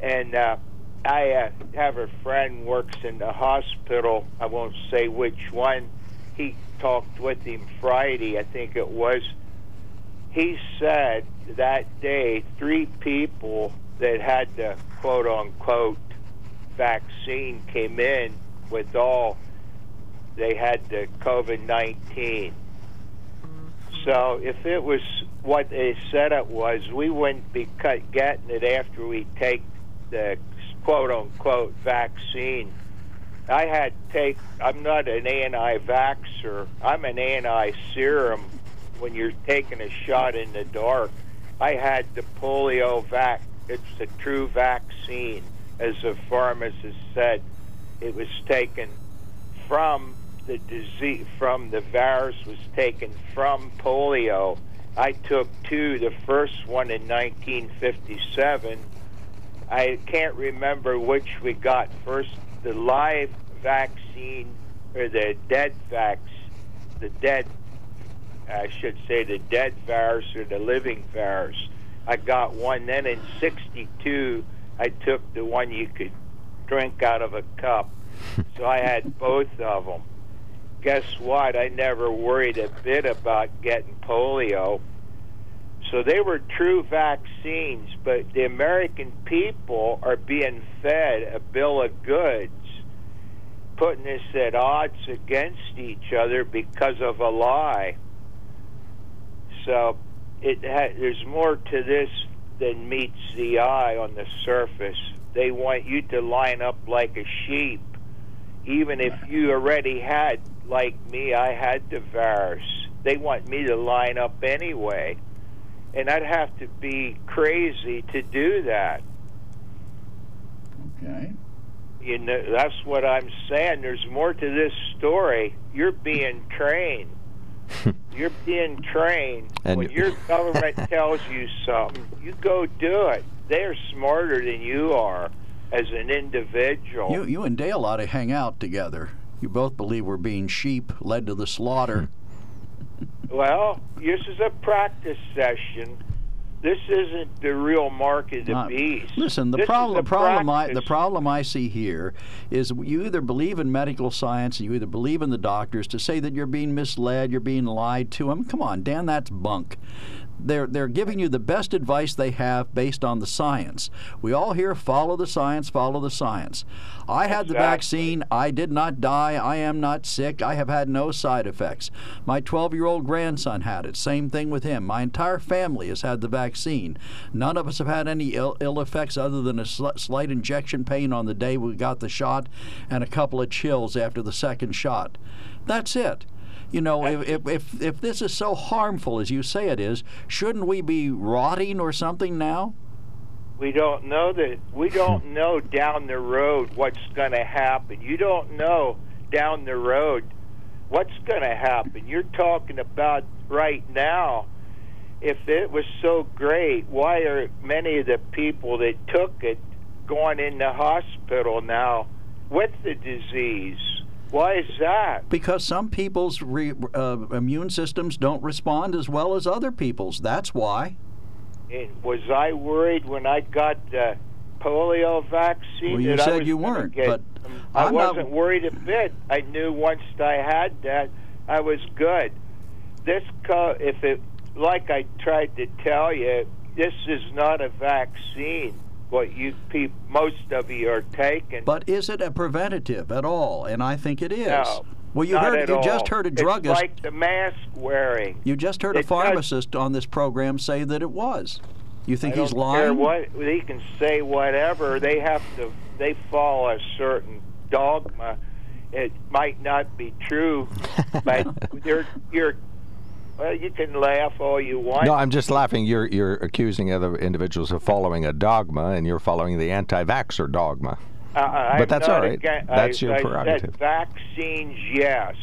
And uh, I uh, have a friend works in the hospital. I won't say which one. He talked with him Friday, I think it was. He said that day three people that had the quote unquote vaccine came in with all they had the COVID 19. So if it was what they said it was, we wouldn't be cut, getting it after we take the quote unquote vaccine. I had take. I'm not an anti-vaxxer. I'm an anti-serum. When you're taking a shot in the dark, I had the polio vac. It's a true vaccine, as the pharmacist said. It was taken from the disease, from the virus was taken from polio. I took two. The first one in 1957. I can't remember which we got first the live vaccine or the dead vax, the dead, I should say, the dead virus or the living virus. I got one. Then in '62, I took the one you could drink out of a cup. so I had both of them. Guess what? I never worried a bit about getting polio. So they were true vaccines, but the American people are being fed a bill of goods, putting us at odds against each other because of a lie. So it ha- there's more to this than meets the eye on the surface. They want you to line up like a sheep, even if you already had, like me, I had the virus. They want me to line up anyway and I'd have to be crazy to do that. Okay. You know, that's what I'm saying. There's more to this story. You're being trained. You're being trained. And- when your government tells you something, you go do it. They're smarter than you are as an individual. You, you and Dale ought to hang out together. You both believe we're being sheep led to the slaughter. Well, this is a practice session. This isn't the real mark of the Not- beast. Listen, the This problem, the problem, I, the problem I see here is you either believe in medical science and you either believe in the doctors to say that you're being misled, you're being lied to. I mean, come on, Dan, that's bunk. They're they're giving you the best advice they have based on the science. We all here follow the science, follow the science. I had the vaccine. I did not die. I am not sick. I have had no side effects. My 12-year-old grandson had it. Same thing with him. My entire family has had the vaccine. None of us have had any ill, ill effects other than a sli- slight injection pain on the day we got the shot and a couple of chills after the second shot. That's it. You know, if, if, if, if this is so harmful as you say it is, shouldn't we be rotting or something now? We don't know that. We don't know down the road what's going to happen. You don't know down the road what's going to happen. You're talking about right now. If it was so great, why are many of the people that took it going in the hospital now with the disease? Why is that? Because some people's re, uh, immune systems don't respond as well as other people's. That's why. And was I worried when I got the polio vaccine? Well, you that I said was you weren't, get- but I I'm not- wasn't worried a bit. I knew once I had that, I was good. This, co- if it, like I tried to tell you, this is not a vaccine. What you peop, most of you are taking. But is it a preventative at all? And I think it is. No, well, you heard you all. just heard a It's druggist. like the mask wearing. you just heard a it does- pharmacist on this program say that it was. You think he's lying? What they can say, whatever they have to. They follow a certain dogma. It might not be true, but you're. Well, you can laugh all you want. No, I'm just laughing. You're you're accusing other individuals of following a dogma, and you're following the anti-vaxxer dogma. Uh, I'm But that's all right. again- That's I, your I prerogative. Vaccines, yes,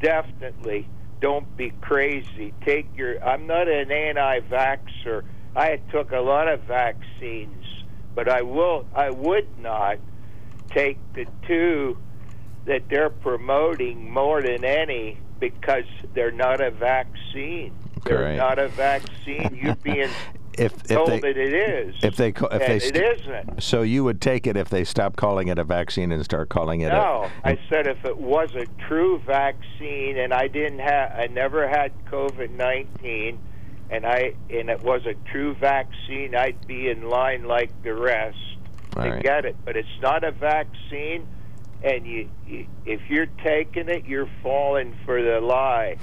definitely. Don't be crazy. Take your. I'm not an anti-vaxxer. I took a lot of vaccines, but I will. I would not take the two that they're promoting more than any because they're not a vaccine. They're not a vaccine. You're being If if told they that it is. if they if and they it st- isn't. so you would take it if they stop calling it a vaccine and start calling it No, a. I said if it was a true vaccine, and I didn't have, I never had COVID nineteen, and I and it was a true vaccine, I'd be in line like the rest All to right. get it. But it's not a vaccine, and you, you if you're taking it, you're falling for the lie.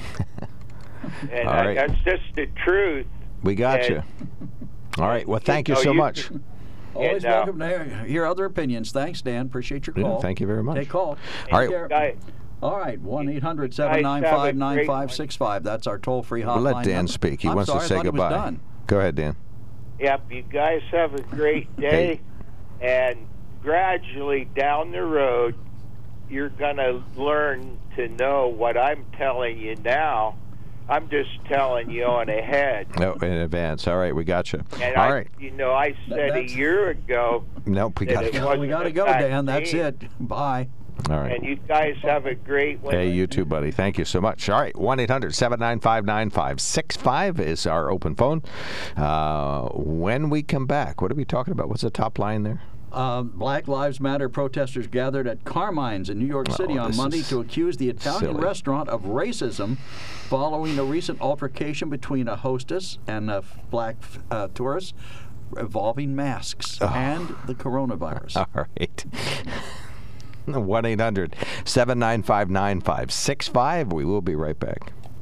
and All I- right. that's just the truth. We got and- you. All right. Well, thank you know, so you much. Always And, uh, welcome to hear- hear other opinions. Thanks, Dan. Appreciate your Yeah, call. thank you very much. Take call. All right. Care. All right, 1 800 guys 795 have 9565. That's our toll free hotline. We'll let Dan number. speak. He I'm wants sorry, to I say it was goodbye. done. Go ahead, Dan. Yep, you guys have a great day. And gradually down the road, you're going to learn to know what I'm telling you now. I'm just telling you on ahead. No, in advance. All right, we got you. And All I, right. you know, I said a year ago, Nope, we got it you. We got to go, Dan. That's it. Bye. All right. and you guys have a great one. Hey, you too, buddy. Thank you so much. All right, 1 800 795 9565 is our open phone. Uh, when we come back, what are we talking about? What's the top line there? Um, Black Lives Matter protesters gathered at Carmine's in New York City Oh, on Monday to accuse the Italian silly. restaurant of racism following a recent altercation between a hostess and a black uh, tourist involving masks Oh. and the coronavirus. All right. 1 800 795 9565. We will be right back.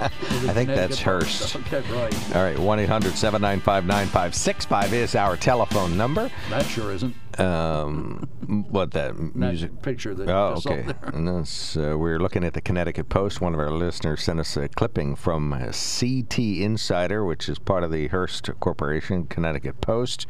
I think that's Hearst. Okay, right. All right, 1 800 795 9565 is our telephone number. That sure isn't. Um, what that That music? picture that Oh, okay. And that's, uh, we're looking at the Connecticut Post. One of our listeners sent us a clipping from uh, CT Insider, which is part of the Hearst Corporation, Connecticut Post,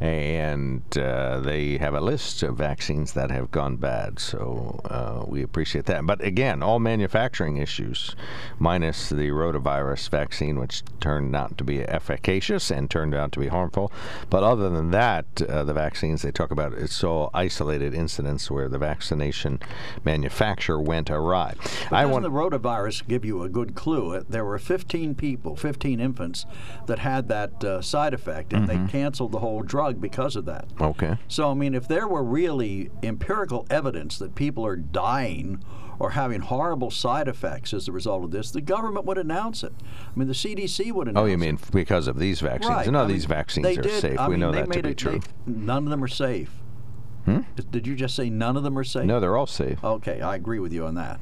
and uh, they have a list of vaccines that have gone bad. So uh, we appreciate that. But again, all manufacturing issues, minus the rotavirus vaccine, which turned out to be efficacious and turned out to be harmful. But other than that, uh, the vaccines they talk about, it's all isolated incidents where the vaccination manufacturer went awry. But I want. the rotavirus give you a good clue? Uh, There were 15 people, 15 infants, that had that uh, side effect, and Mm-hmm. they canceled the whole drug because of that. Okay. So, I mean, if there were really empirical evidence that people are dying or having horrible side effects as a result of this, the government would announce it. I mean, the CDC would announce Oh, you mean f- because of these vaccines? Right. None I of mean, these vaccines are did. safe. I we mean, know that to be it- true. they- none of them are safe. Hmm? Did- Did you just say none of them are safe? No, they're all safe. Okay, I agree with you on that.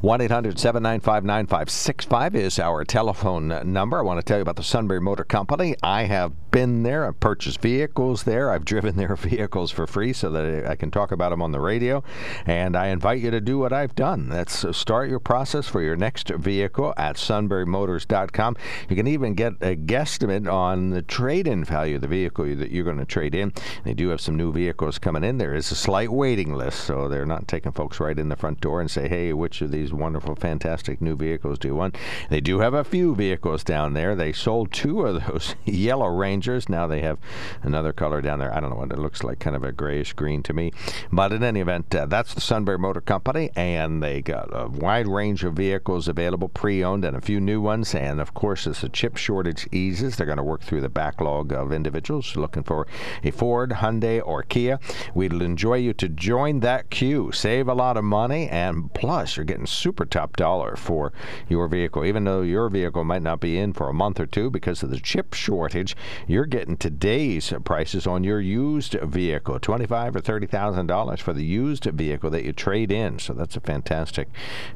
1 800 795 9565 is our telephone number. I want to tell you about the Sunbury Motor Company. I have been there. I've purchased vehicles there. I've driven their vehicles for free so that I can talk about them on the radio. And I invite you to do what I've done. That's uh, start your process for your next vehicle at sunburymotors.com. You can even get a guesstimate on the trade in value of the vehicle that you're going to trade in. They do have some new vehicles coming in. There is a slight waiting list, so they're not taking folks right in the front door and say, hey, which of these wonderful, fantastic new vehicles do you want? They do have a few vehicles down there. They sold two of those yellow Rangers. Now they have another color down there. I don't know what it looks like, kind of a grayish green to me. But in any event, uh, that's the Sunbury Motor Company, and they got a wide range of vehicles available, pre owned, and a few new ones. And of course, as the chip shortage eases, they're going to work through the backlog of individuals looking for a Ford, Hyundai, or Kia. We'd enjoy you to join that queue. Save a lot of money, and plus, you're getting super top dollar for your vehicle. Even though your vehicle might not be in for a month or two because of the chip shortage, you're getting today's prices on your used vehicle, twenty-five or thirty thousand dollars for the used vehicle that you trade in. So that's a fantastic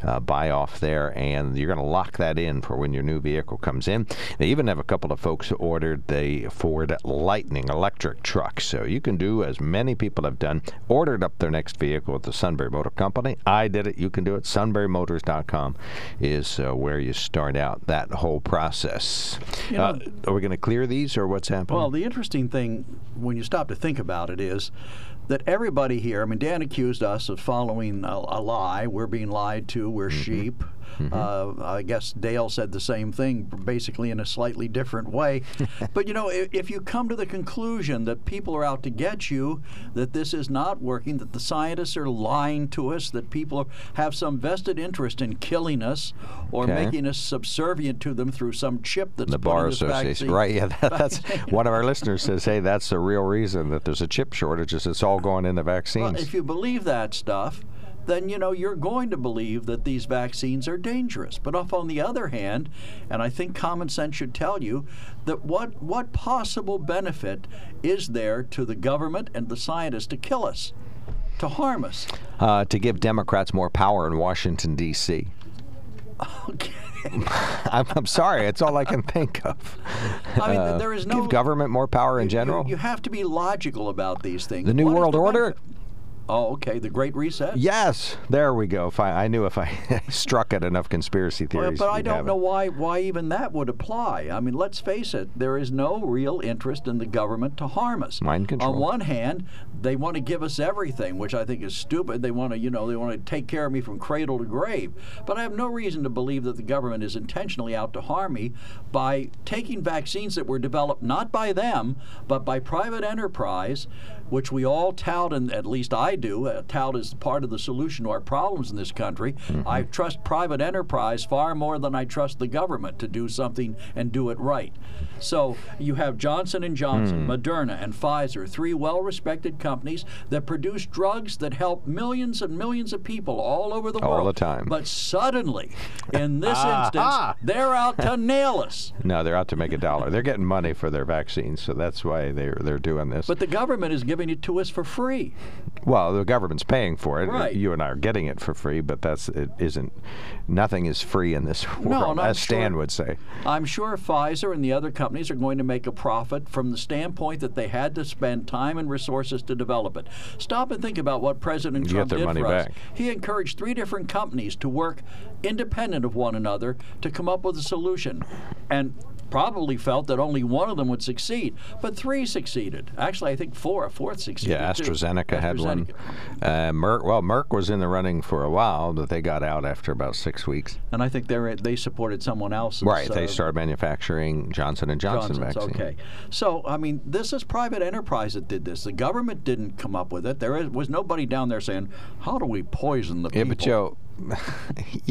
uh, buy off there, and you're going to lock that in for when your new vehicle comes in. They even have a couple of folks who ordered the Ford Lightning electric truck, so you can do as many people have done, ordered up their next vehicle at the Sunbury Motor Company. I did it. You can do it. SunburyMotors.com is uh, where you start out that whole process. You know- uh, are we going to clear these, or what's happening? Well, the interesting thing when you stop to think about it is that everybody here, I mean, Dan accused us of following a, a lie. We're being lied to. We're mm-hmm. sheep. Uh, I guess Dale said the same thing, basically in a slightly different way. but you know, if, if you come to the conclusion that people are out to get you, that this is not working, that the scientists are lying to us, that people have some vested interest in killing us or Okay. making us subservient to them through some chip that's the bar association, vaccine. right? Yeah, that, that's one of our listeners says, "Hey, that's the real reason that there's a chip shortage. Is it's all going into vaccines." Well, if you believe that stuff, then you know you're going to believe that these vaccines are dangerous. But off on the other hand, and I think common sense should tell you that what what possible benefit is there to the government and the scientists to kill us, to harm us? uh, to give Democrats more power in Washington D.C. I'm, I'm sorry, it's all I can think of. I mean, Uh, there is no give government more power in you- general. You, have to be logical about these things. the New What World the Order. benefit? Oh, okay. The Great Reset. Yes, there we go. If I, I knew if I struck at enough conspiracy Well, theories. but I don't know it. why why even that would apply. I mean, let's face it, there is no real interest in the government to harm us. Mind control. On one hand, they want to give us everything, which I think is stupid. They want to, you know, they want to take care of me from cradle to grave. But I have no reason to believe that the government is intentionally out to harm me by taking vaccines that were developed not by them, but by private enterprise, which we all tout, and at least I do, uh, tout as part of the solution to our problems in this country. I trust private enterprise far more than I trust the government to do something and do it right. So you have Johnson and Johnson, Moderna, and Pfizer, three well-respected companies that produce drugs that help millions and millions of people all over the All world. the time. But suddenly, in this instance, they're out to nail us. No, they're out to make a dollar. They're getting money for their vaccines, so that's why they're they're doing this. But the government is giving it to us for free. well, the government's paying for it. Right. You and I are getting it for free, but that's it isn't. Nothing is free in this world, I'm as Stan would say. I'm sure Pfizer and the other companies are going to make a profit from the standpoint that they had to spend time and resources to develop it. Stop and think about what President You Trump their did money for us. He encouraged three different companies to work independent of one another to come up with a solution. And probably felt that only one of them would succeed, but three succeeded. Actually, I think four. A fourth succeeded. Yeah, too. AstraZeneca, had one. Uh, Merck, well, Merck was in the running for a while, but they got out after about six weeks. And I think they they supported someone else's. Right, they uh, started manufacturing Johnson and Johnson Johnson's, vaccine. Okay. So, I mean, this is private enterprise that did this. The government didn't come up with it. There is, was nobody down there saying, how do we poison the Yeah, people? but Joe,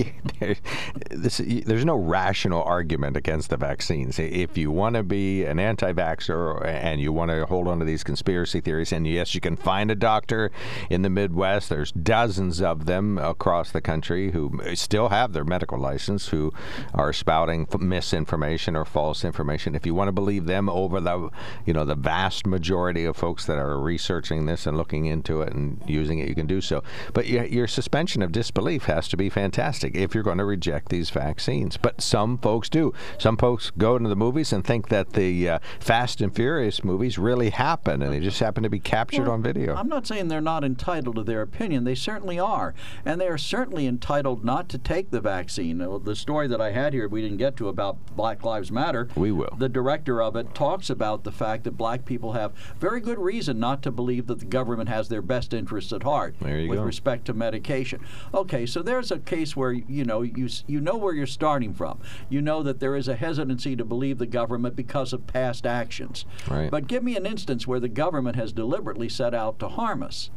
this, there's no rational argument against the vaccines. If you want to be an anti-vaxxer and you want to hold on to these conspiracy theories, and yes, you can find a doctor in the Midwest. There's dozens of them across the country who uh, still have their medical license who are spouting misinformation or false information. If you want to believe them over the, you know, the vast majority of folks that are researching this and looking into it and using it, you can do so. But your suspension of disbelief has to be fantastic if you're going to reject these vaccines. But some folks do. Some folks go into the movies and think that the uh, Fast and Furious movies really happen, and they just happen to be captured Well, on video. I'm not saying they're not entitled to their opinion. They certainly are. And they are certainly entitled not to take the vaccine. The story that I had here, we didn't get to about Black Lives Matter. We will. The director of it talks about the fact that black people have very good reason not to believe that the government has their best interests at heart with go. respect to medication. Okay, so there's a case where you know you you know where you're starting from. You know that there is a hesitancy to believe the government because of past actions. Right. But give me an instance where the government has deliberately set out to harm us.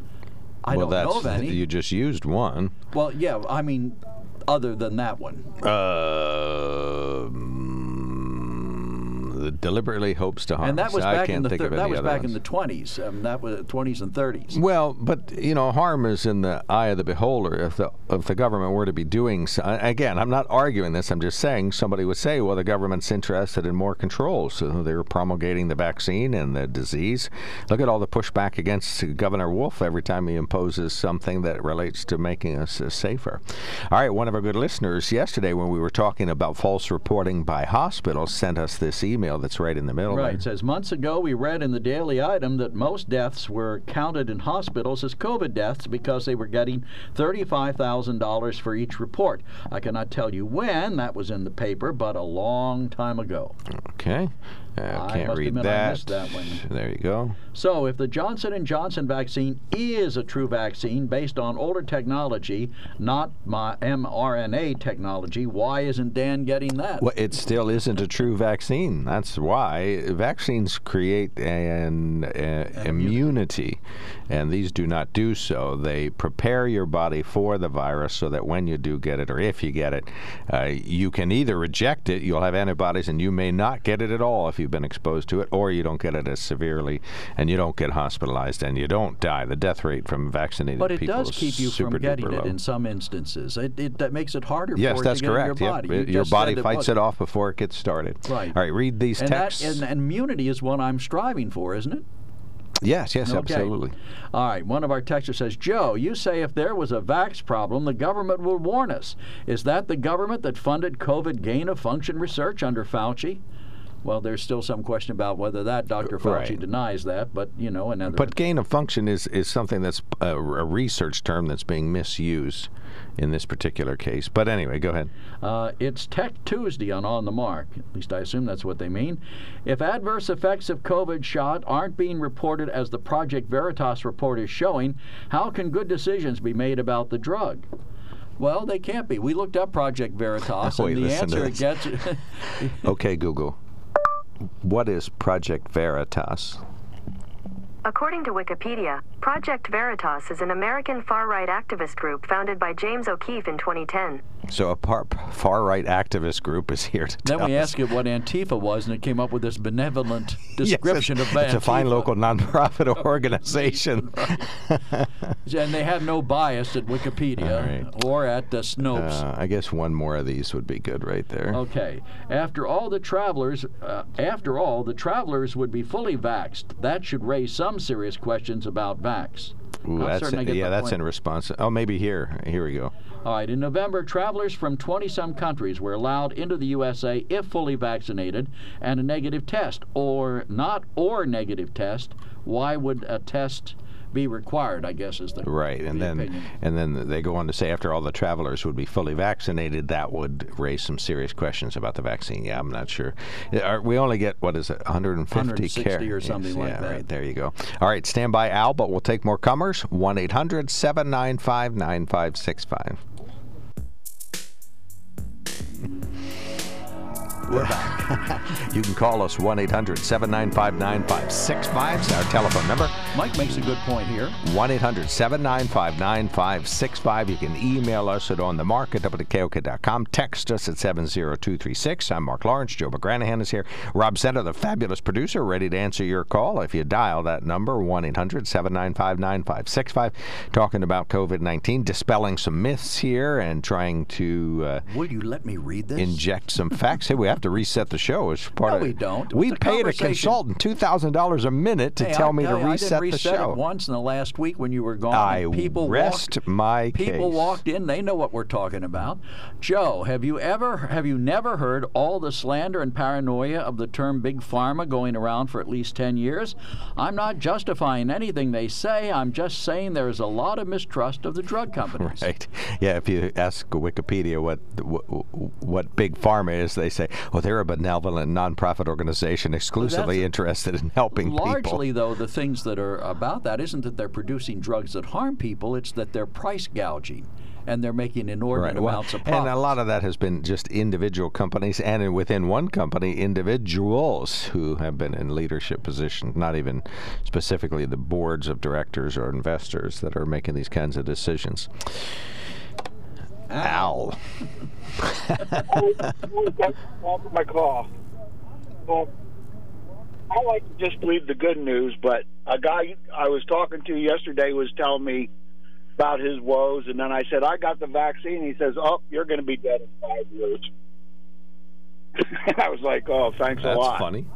I well, don't that's know of any. you just used one. well, yeah, I mean, other than that one. Uh, deliberately hopes to harm. And that was back in the thir- that was back ones. in the 20s. Um, that was 20s and 30s. Well, but you know, harm is in the eye of the beholder. If the if the government were to be doing so, again, I'm not arguing this. I'm just saying somebody would say, well, the government's interested in more control, so they're promulgating the vaccine and the disease. Look at all the pushback against Governor Wolf every time he imposes something that relates to making us uh, safer. All right, one of our good listeners yesterday, when we were talking about false reporting by hospitals, sent us this email that's right in the middle. Right. It says months ago we read in the daily item that most deaths were counted in hospitals as COVID deaths because they were getting $35,000 for each report. I cannot tell you when that was in the paper, but a long time ago. Okay. Uh, I can't read that. that. There you go. So, if the Johnson & Johnson vaccine is a true vaccine based on older technology, not my mRNA technology, why isn't Dan getting that? Well, it still isn't a true vaccine. That's why vaccines create an, uh, immunity, and these do not do so. They prepare your body for the virus so that when you do get it, or if you get it, uh, you can either reject it, you'll have antibodies, and you may not get it at all if you've been exposed to it, or you don't get it as severely, and you don't get hospitalized, and you don't die. The death rate from vaccinated But it people does keep you from getting it low. in some instances. It, it that makes it harder Yes, for that's to get correct. your body. Uh, You Your body fights it off before it gets started. Right. All right, read these and texts. That, and, and immunity is what I'm striving for, isn't it? yes, yes, Okay. absolutely. All right. One of our texters says, Joe, you say if there was a vax problem, the government would warn us. Is that the government that funded COVID gain of function research under Fauci? Well, there's still some question about whether that Dr. Fauci Right. denies that, but you know, another. But gain of function is, is something that's a, a research term that's being misused in this particular case. But anyway, go ahead. Uh, it's Tech Tuesday on On the Mark. At least I assume that's what they mean. If adverse effects of COVID shot aren't being reported as the Project Veritas report is showing, how can good decisions be made about the drug? Well, they can't be. We looked up Project Veritas, Wait, and the answer it gets. Okay, Google. What is Project Veritas? According to Wikipedia, Project Veritas is an American far right activist group founded by James O'Keefe in 2010. So a par- far-right activist group is here to then tell we us. asked it what Antifa was, and it came up with this benevolent Yes, description it's, of it's a fine local nonprofit organization. And they have no bias at Wikipedia or at uh, Snopes. Uh, I guess one more of these would be good right there. Okay. After all the travelers, uh, after all, the travelers would be fully vaxxed. That should raise some serious questions about vax. Ooh, that's in, yeah, that's point. in response. Oh, maybe here. Here we go. All right. In November, travelers from 20-some countries were allowed into the USA if fully vaccinated and a negative test, or not or negative test. Why would a test be required? I guess is the Right, and the then opinion. and then they go on to say after all the travelers would be fully vaccinated, that would raise some serious questions about the vaccine. Yeah, I'm not sure. Uh, are- We only get what is it, 150 160 care or something Yes, like yeah, that. Right there, you go. All right, stand by, Al, but we'll take more comers. One 800 795 9565. We're back. You can call us 1 800 795 9565 is our telephone number. Mike makes a good point here. 1 800 795 9565. You can email us at onthemark at WKOK.com. Text us at 70236. I'm Mark Lawrence. Joe McGranahan is here. Rob Center, the fabulous producer, ready to answer your call. If you dial that number, 1 800 795 9565. Talking about COVID 19, dispelling some myths here and trying to uh, Will you let me read this? inject some facts. Hey, we have to reset the show as part No, of we don't. We It's a paid a conversation. consultant $2,000 a minute to Hey, tell I'll me to I reset didn't the reset show. once in the last week when you were gone. I people rest walked, my People case. walked in. They know what we're talking about. Joe, have you ever, have you never heard all the slander and paranoia of the term big pharma going around for at least ten years? I'm not justifying anything they say. I'm just saying there is a lot of mistrust of the drug companies. Right. Yeah. If you ask Wikipedia what, what what big pharma is, they say, "Oh, they're a benevolent nonprofit organization exclusively that's- interested in helping Largely, people." Largely, though, the things that are about that isn't that they're producing drugs that harm people; it's that they're price gouging and they're making inordinate Right. Well, amounts of profit. and a lot of that has been just individual companies, and within one company, individuals who have been in leadership positions, not even specifically the boards of directors or investors that are making these kinds of decisions. Al. my call. Well, I like to just leave the good news, but a guy I was talking to yesterday was telling me about his woes, and then I said I got the vaccine. He says, "Oh, you're going to be dead in five years." I was like, "Oh, thanks That's a lot." funny.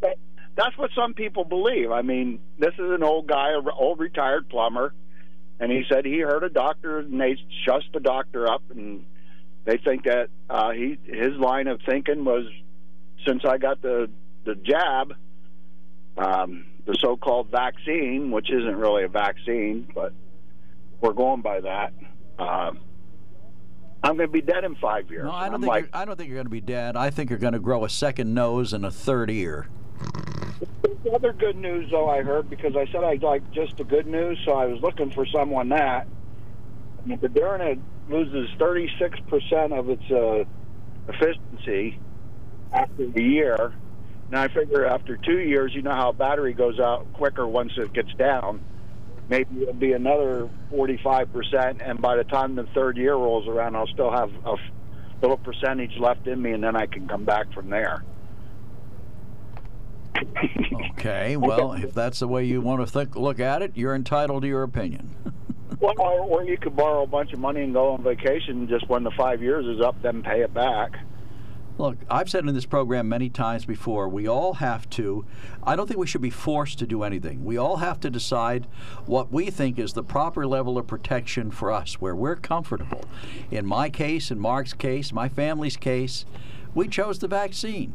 But that's what some people believe. I mean, this is an old guy, an old retired plumber, and he said he heard a doctor, and they shussed the doctor up, and they think that uh, he his line of thinking was, since I got the the jab, um, the so-called vaccine, which isn't really a vaccine, but we're going by that. Um, I'm going to be dead in five years. No, I don't I'm think like, I don't think you're going to be dead. I think you're going to grow a second nose and a third ear. The other good news, though, I heard because I said I'd like just the good news, so I was looking for someone that. I Moderna loses 36% of its uh, efficiency after the year. And I figure after two years, you know how a battery goes out quicker once it gets down. Maybe it'll be another 45%, and by the time the third year rolls around, I'll still have a little percentage left in me, and then I can come back from there. Okay, well, if that's the way you want to think, look at it, you're entitled to your opinion. Well, or, or you could borrow a bunch of money and go on vacation just when the five years is up, then pay it back. Look, I've said in this program many times before, we all have to, I don't think we should be forced to do anything. We all have to decide what we think is the proper level of protection for us, where we're comfortable. In my case, in Mark's case, my family's case, we chose the vaccine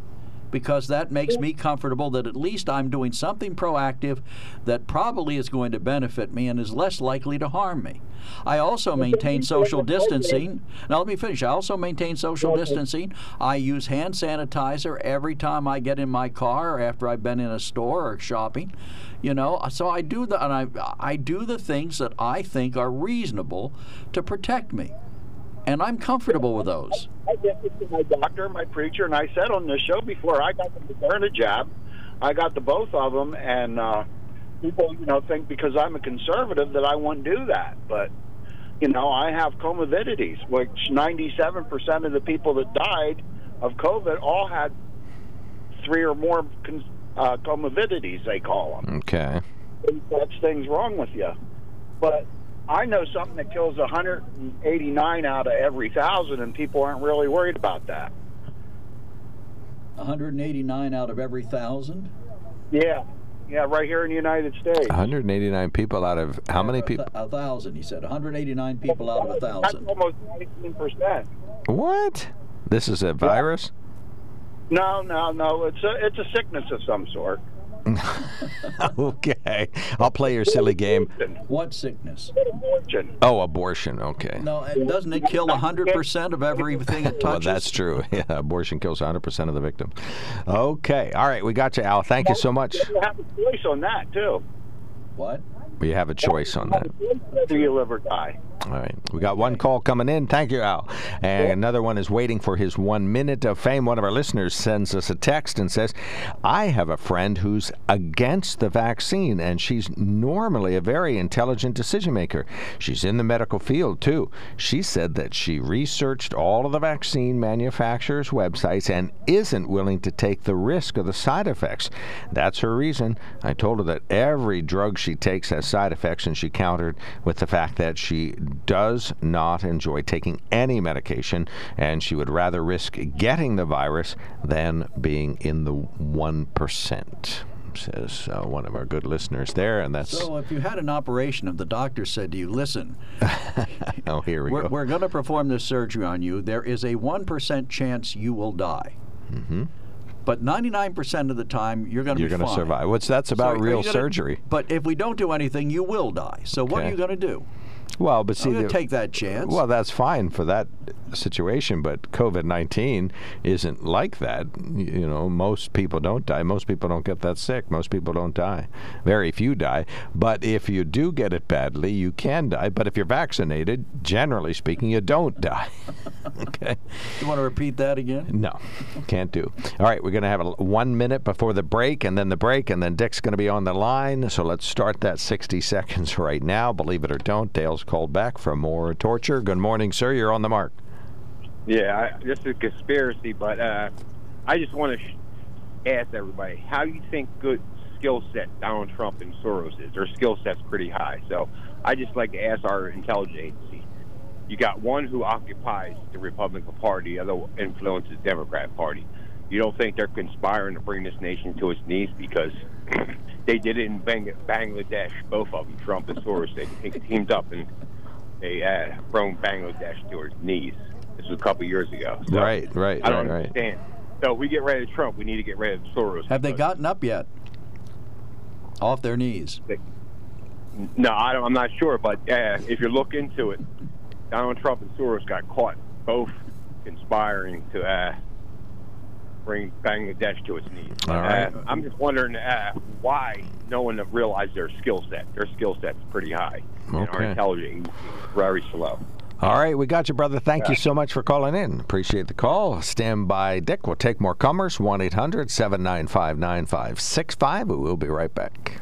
because that makes me comfortable that at least I'm doing something proactive that probably is going to benefit me and is less likely to harm me. I also maintain social distancing. Now, let me finish. I also maintain social distancing. I use hand sanitizer every time I get in my car or after I've been in a store or shopping. You know, so I do the and I I do the things that I think are reasonable to protect me, and I'm comfortable with those. I went to my doctor, my preacher, and I said on the show before I got the Moderna jab, I got the both of them, and uh, people, you know, think because I'm a conservative that I won't do that, but you know, I have comorbidities, which 97% of the people that died of COVID all had three or more con- uh, comorbidities, they call them. Okay. That's things wrong with you. But I know something that kills 189 out of every thousand, and people aren't really worried about that. 189 out of every thousand. Yeah, yeah, right here in the United States. 189 people out of how many people? A thousand, he said. 189 people out of a That's thousand. almost 19 percent. What? This is a virus? No, no, no. It's a it's a sickness of some sort. okay. I'll play your silly game. What sickness? Abortion. Oh, abortion. Okay. No, and doesn't it kill 100% of everything it touches? Well, that's true. Yeah, abortion kills 100% of the victims. Okay. All right. We got you, Al. Thank you so much. You have a choice on that too. What? We have a choice on that. Do you live or die? All right. We got one call coming in. Thank you, Al. And another one is waiting for his one minute of fame. One of our listeners sends us a text and says, I have a friend who's against the vaccine, and she's normally a very intelligent decision maker. She's in the medical field, too. She said that she researched all of the vaccine manufacturers' websites and isn't willing to take the risk of the side effects. That's her reason. I told her that every drug she takes has side effects, and she countered with the fact that she does not enjoy taking any medication, and she would rather risk getting the virus than being in the 1%. Says uh, one of our good listeners there, and that's. So, if you had an operation and the doctor said to you, listen, oh, here we we're, go. we're going to perform this surgery on you, there is a 1% chance you will die. Mm-hmm. But 99% of the time, you're going to You're going to survive. What's that's about you real gonna- surgery. But if we don't do anything, you will die. So, what are you going to do? Well, but see, I'm going the- to take that chance. Well, that's fine for that situation, but COVID 19 isn't like that. You know, most people don't die. Most people don't get that sick. Most people don't die. Very few die. But if you do get it badly, you can die. But if you're vaccinated, generally speaking, you don't die. okay. Do you want to repeat that again? No, can't do. All right, we're going to have a, one minute before the break, and then the break, and then Dick's going to be on the line. So let's start that 60 seconds right now. Believe it or don't, Dale's called back for more torture. Good morning, sir. You're on the mark. Yeah, I, this is a conspiracy, but uh, I just want to sh- ask everybody, how you think good skill set Donald Trump and Soros is? Their skill set's pretty high. So I just like to ask our intelligence agency. You got one who occupies the Republican Party, the other influences the Democrat Party. You don't think they're conspiring to bring this nation to its knees because they did it in Bang- Bangladesh, both of them, Trump and Soros. They teamed up and they uh, brought Bangladesh to its knees. This was a couple years ago. So right, right, I don't right, right. understand. So if we get rid of Trump, we need to get rid of Soros. Have they gotten up yet? Off their knees. No, I don't, I'm not sure, but uh, if you look into it, Donald Trump and Soros got caught both conspiring to uh, bring Bangladesh to its knees. All right. Uh, I'm just wondering uh, why no one realized their skill set. Their skill set's pretty high, and our intelligence is very slow. All right, we got you, brother. Thank you so much for calling in. Appreciate the call. Stand by, Dick. We'll take more comers. 1 800 795 9565. We will be right back.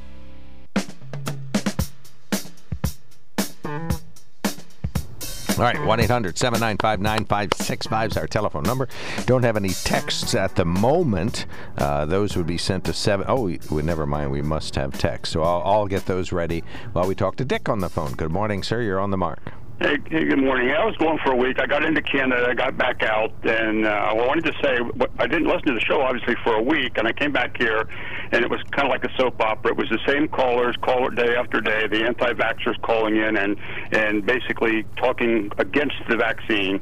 All right, 1 800 795 9565 is our telephone number. Don't have any texts at the moment. Uh, those would be sent to 7. Oh, we, never mind. We must have text. So I'll, I'll get those ready while we talk to Dick on the phone. Good morning, sir. You're on the mark. Hey, hey, good morning. I was going for a week. I got into Canada. I got back out, and uh, I wanted to say I didn't listen to the show obviously for a week, and I came back here, and it was kind of like a soap opera. It was the same callers, call it day after day. The anti-vaxxers calling in and and basically talking against the vaccine,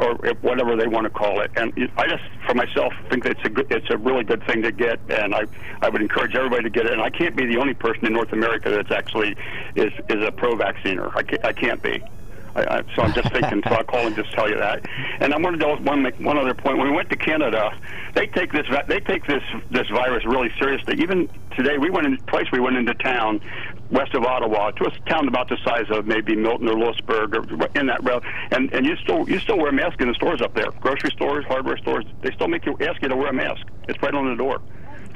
or whatever they want to call it. And I just, for myself, think that it's a good, it's a really good thing to get, and I I would encourage everybody to get it. And I can't be the only person in North America that's actually is is a pro-vacciner. I can't, I can't be. I, I, so I'm just thinking. so I'll call and just tell you that. And I wanted to one make one other point. When we went to Canada, they take this they take this this virus really seriously. Even today, we went in twice. We went into town west of Ottawa to a town about the size of maybe Milton or Lewisburg or in that road. And and you still you still wear a mask in the stores up there, grocery stores, hardware stores. They still make you ask you to wear a mask. It's right on the door.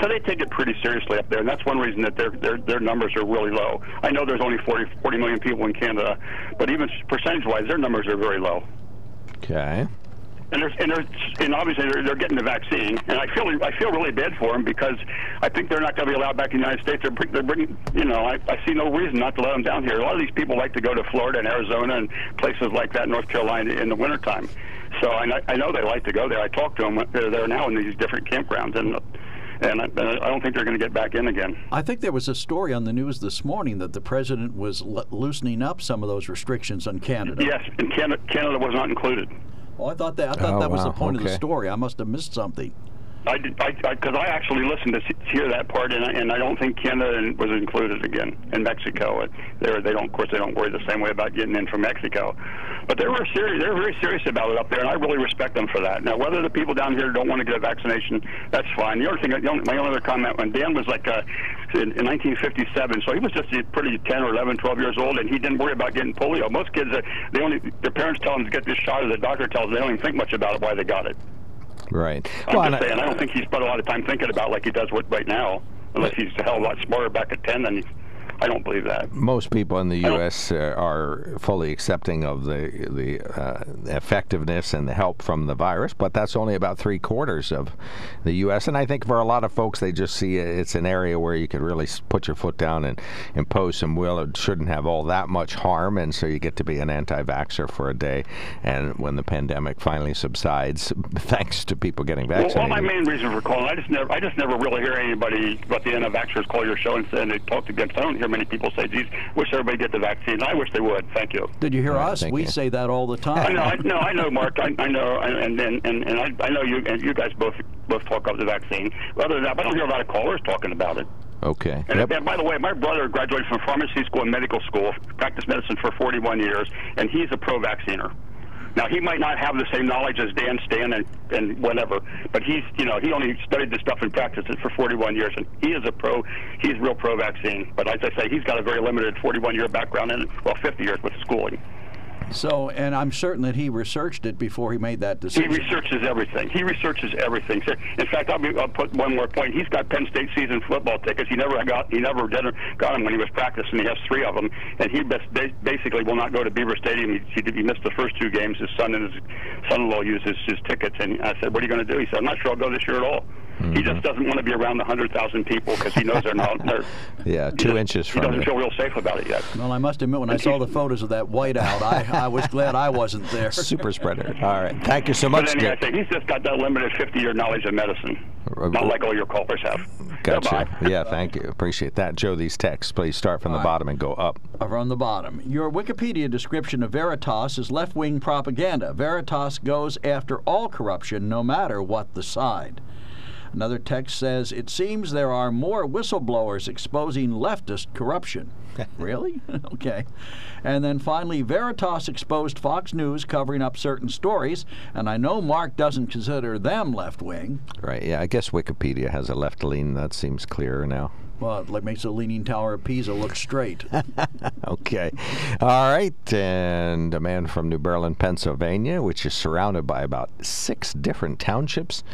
So they take it pretty seriously up there, and that's one reason that their their their numbers are really low. I know there's only 40, 40 million people in Canada, but even percentage-wise, their numbers are very low. Okay. And there's, and there's, and obviously they're, they're getting the vaccine, and I feel I feel really bad for them because I think they're not going to be allowed back in the United States. They're, they're bringing, you know, I, I see no reason not to let them down here. A lot of these people like to go to Florida and Arizona and places like that, North Carolina, in the wintertime. So I, I know they like to go there. I talk to them. Uh, they're there now in these different campgrounds, and and I, I don't think they're going to get back in again. I think there was a story on the news this morning that the president was l- loosening up some of those restrictions on Canada. Yes, and Canada, Canada was not included. Oh, I thought that. I thought Oh, that was the wow, point of the story. I must have missed something. I did, I, because I, actually listened to hear that part, and I, and I don't think Canada was included again, and Mexico. They they don't, of course, they don't worry the same way about getting in from Mexico, but they were serious. They're very serious about it up there, and I really respect them for that. Now, whether the people down here don't want to get a vaccination, that's fine. The other thing, the only, my only other comment, when Dan was like uh, in, in 1957, so he was just pretty 10 or 11, 12 years old, and he didn't worry about getting polio. Most kids, uh, they only their parents tell them to get this shot, or the doctor tells them they don't even think much about it why they got it. Right. I'm Well, just and I- saying, I don't think he spent a lot of time thinking about like he does with right now, unless he's a hell of a lot smarter back at 10 than he, I don't believe that. Most people in the U.S. Uh, are fully accepting of the the uh, effectiveness and the help from the virus, but that's only about three quarters of the U.S. And I think for a lot of folks, they just see it's an area where you could really put your foot down and impose some will. It shouldn't have all that much harm, and so you get to be an anti-vaxxer for a day. And when the pandemic finally subsides, thanks to people getting vaccinated. Well, my main reason for calling, I just never, I just never really hear anybody but the anti-vaxxers call your show and, and they talk against. I don't hear many people say, "Geez, wish everybody get the vaccine." I wish they would. Thank you. Did you hear us? We you. say that all the time. I know. I know. I know, Mark. I, I know, and and and, and I, I know you and you guys both both talk about the vaccine. But other than that, I don't hear a lot of callers talking about it. Okay. And, yep. and, by the way, my brother graduated from pharmacy school and medical school, practiced medicine for 41 years, and he's a pro-vacciner. Now he might not have the same knowledge as Dan Stan and, and whatever, but he's you know he only studied this stuff and practiced it for 41 years, and he is a pro. He's real pro vaccine, but as I say, he's got a very limited 41 year background and well 50 years with schooling. So, and I'm certain that he researched it before he made that decision. He researches everything. He researches everything. In fact, I'll, be, I'll put one more point. He's got Penn State season football tickets. He never got he never did, got them when he was practicing. He has three of them, and he basically will not go to Beaver Stadium. He, he, he missed the first two games. His son and his son-in-law used his, his tickets, and I said, "What are you going to do?" He said, "I'm not sure I'll go this year at all." Mm-hmm. He just doesn't want to be around the hundred thousand people because he knows they're not. They're, yeah, two inches from. He doesn't feel real safe about it yet. Well, I must admit, when I saw the photos of that whiteout, I, I was glad I wasn't there. Super spreader. All right, thank you so much. But anyway, I think he's just got that limited fifty-year knowledge of medicine, not like all your callers have. Gotcha. Yeah, thank you. Appreciate that, Joe. These texts, please start from all the right. bottom and go up. From the bottom. Your Wikipedia description of Veritas is left-wing propaganda. Veritas goes after all corruption, no matter what the side. Another text says, It seems there are more whistleblowers exposing leftist corruption. really? okay. And then finally, Veritas exposed Fox News covering up certain stories, and I know Mark doesn't consider them left wing. Right, yeah, I guess Wikipedia has a left lean. That seems clearer now. Well, it makes the Leaning Tower of Pisa look straight. okay. All right. And a man from New Berlin, Pennsylvania, which is surrounded by about six different townships,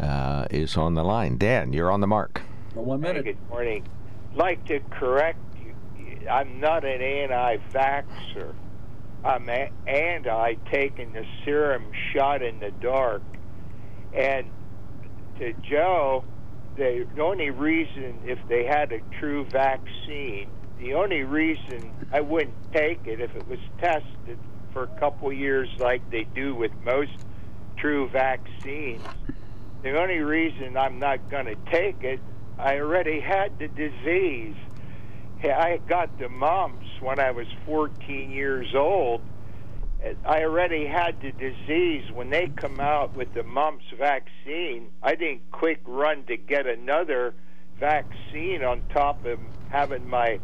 uh, is on the line. Dan, you're on the mark. For one minute. Hey, good morning. I'd like to correct you. I'm not an anti vaxxer. I'm anti taking the serum shot in the dark. And to Joe, the only reason, if they had a true vaccine, the only reason I wouldn't take it if it was tested for a couple years like they do with most true vaccines. The only reason I'm not going to take it, I already had the disease. I got the mumps when I was 14 years old I already had the disease. When they come out with the mumps vaccine, I didn't quick run to get another vaccine on top of having my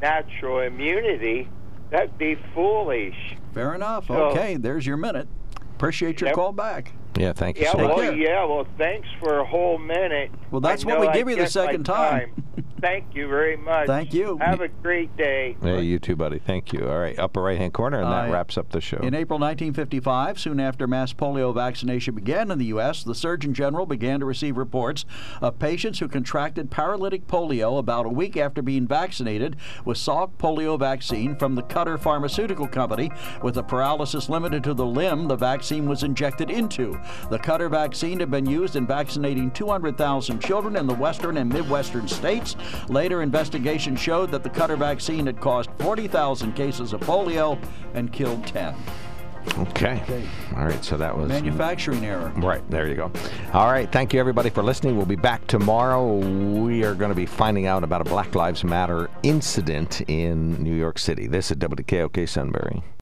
natural immunity. That'd be foolish. Fair enough. So, okay, there's your minute. Appreciate your yep. call back. Yeah, thank you. Yeah, so well, yeah, well, thanks for a whole minute. Well, that's what we give you the second time. time. Thank you very much. Thank you. Have a great day. Yeah, you too, buddy. Thank you. All right, upper right hand corner, and that uh, wraps up the show. In April 1955, soon after mass polio vaccination began in the U.S., the Surgeon General began to receive reports of patients who contracted paralytic polio about a week after being vaccinated with Salk polio vaccine from the Cutter Pharmaceutical Company, with the paralysis limited to the limb the vaccine was injected into. The Cutter vaccine had been used in vaccinating 200,000 children in the western and midwestern states. Later investigation showed that the Cutter vaccine had caused 40,000 cases of polio and killed 10. Okay. okay. All right. So that was manufacturing error. Right. There you go. All right. Thank you, everybody, for listening. We'll be back tomorrow. We are going to be finding out about a Black Lives Matter incident in New York City. This is WKOK Sunbury.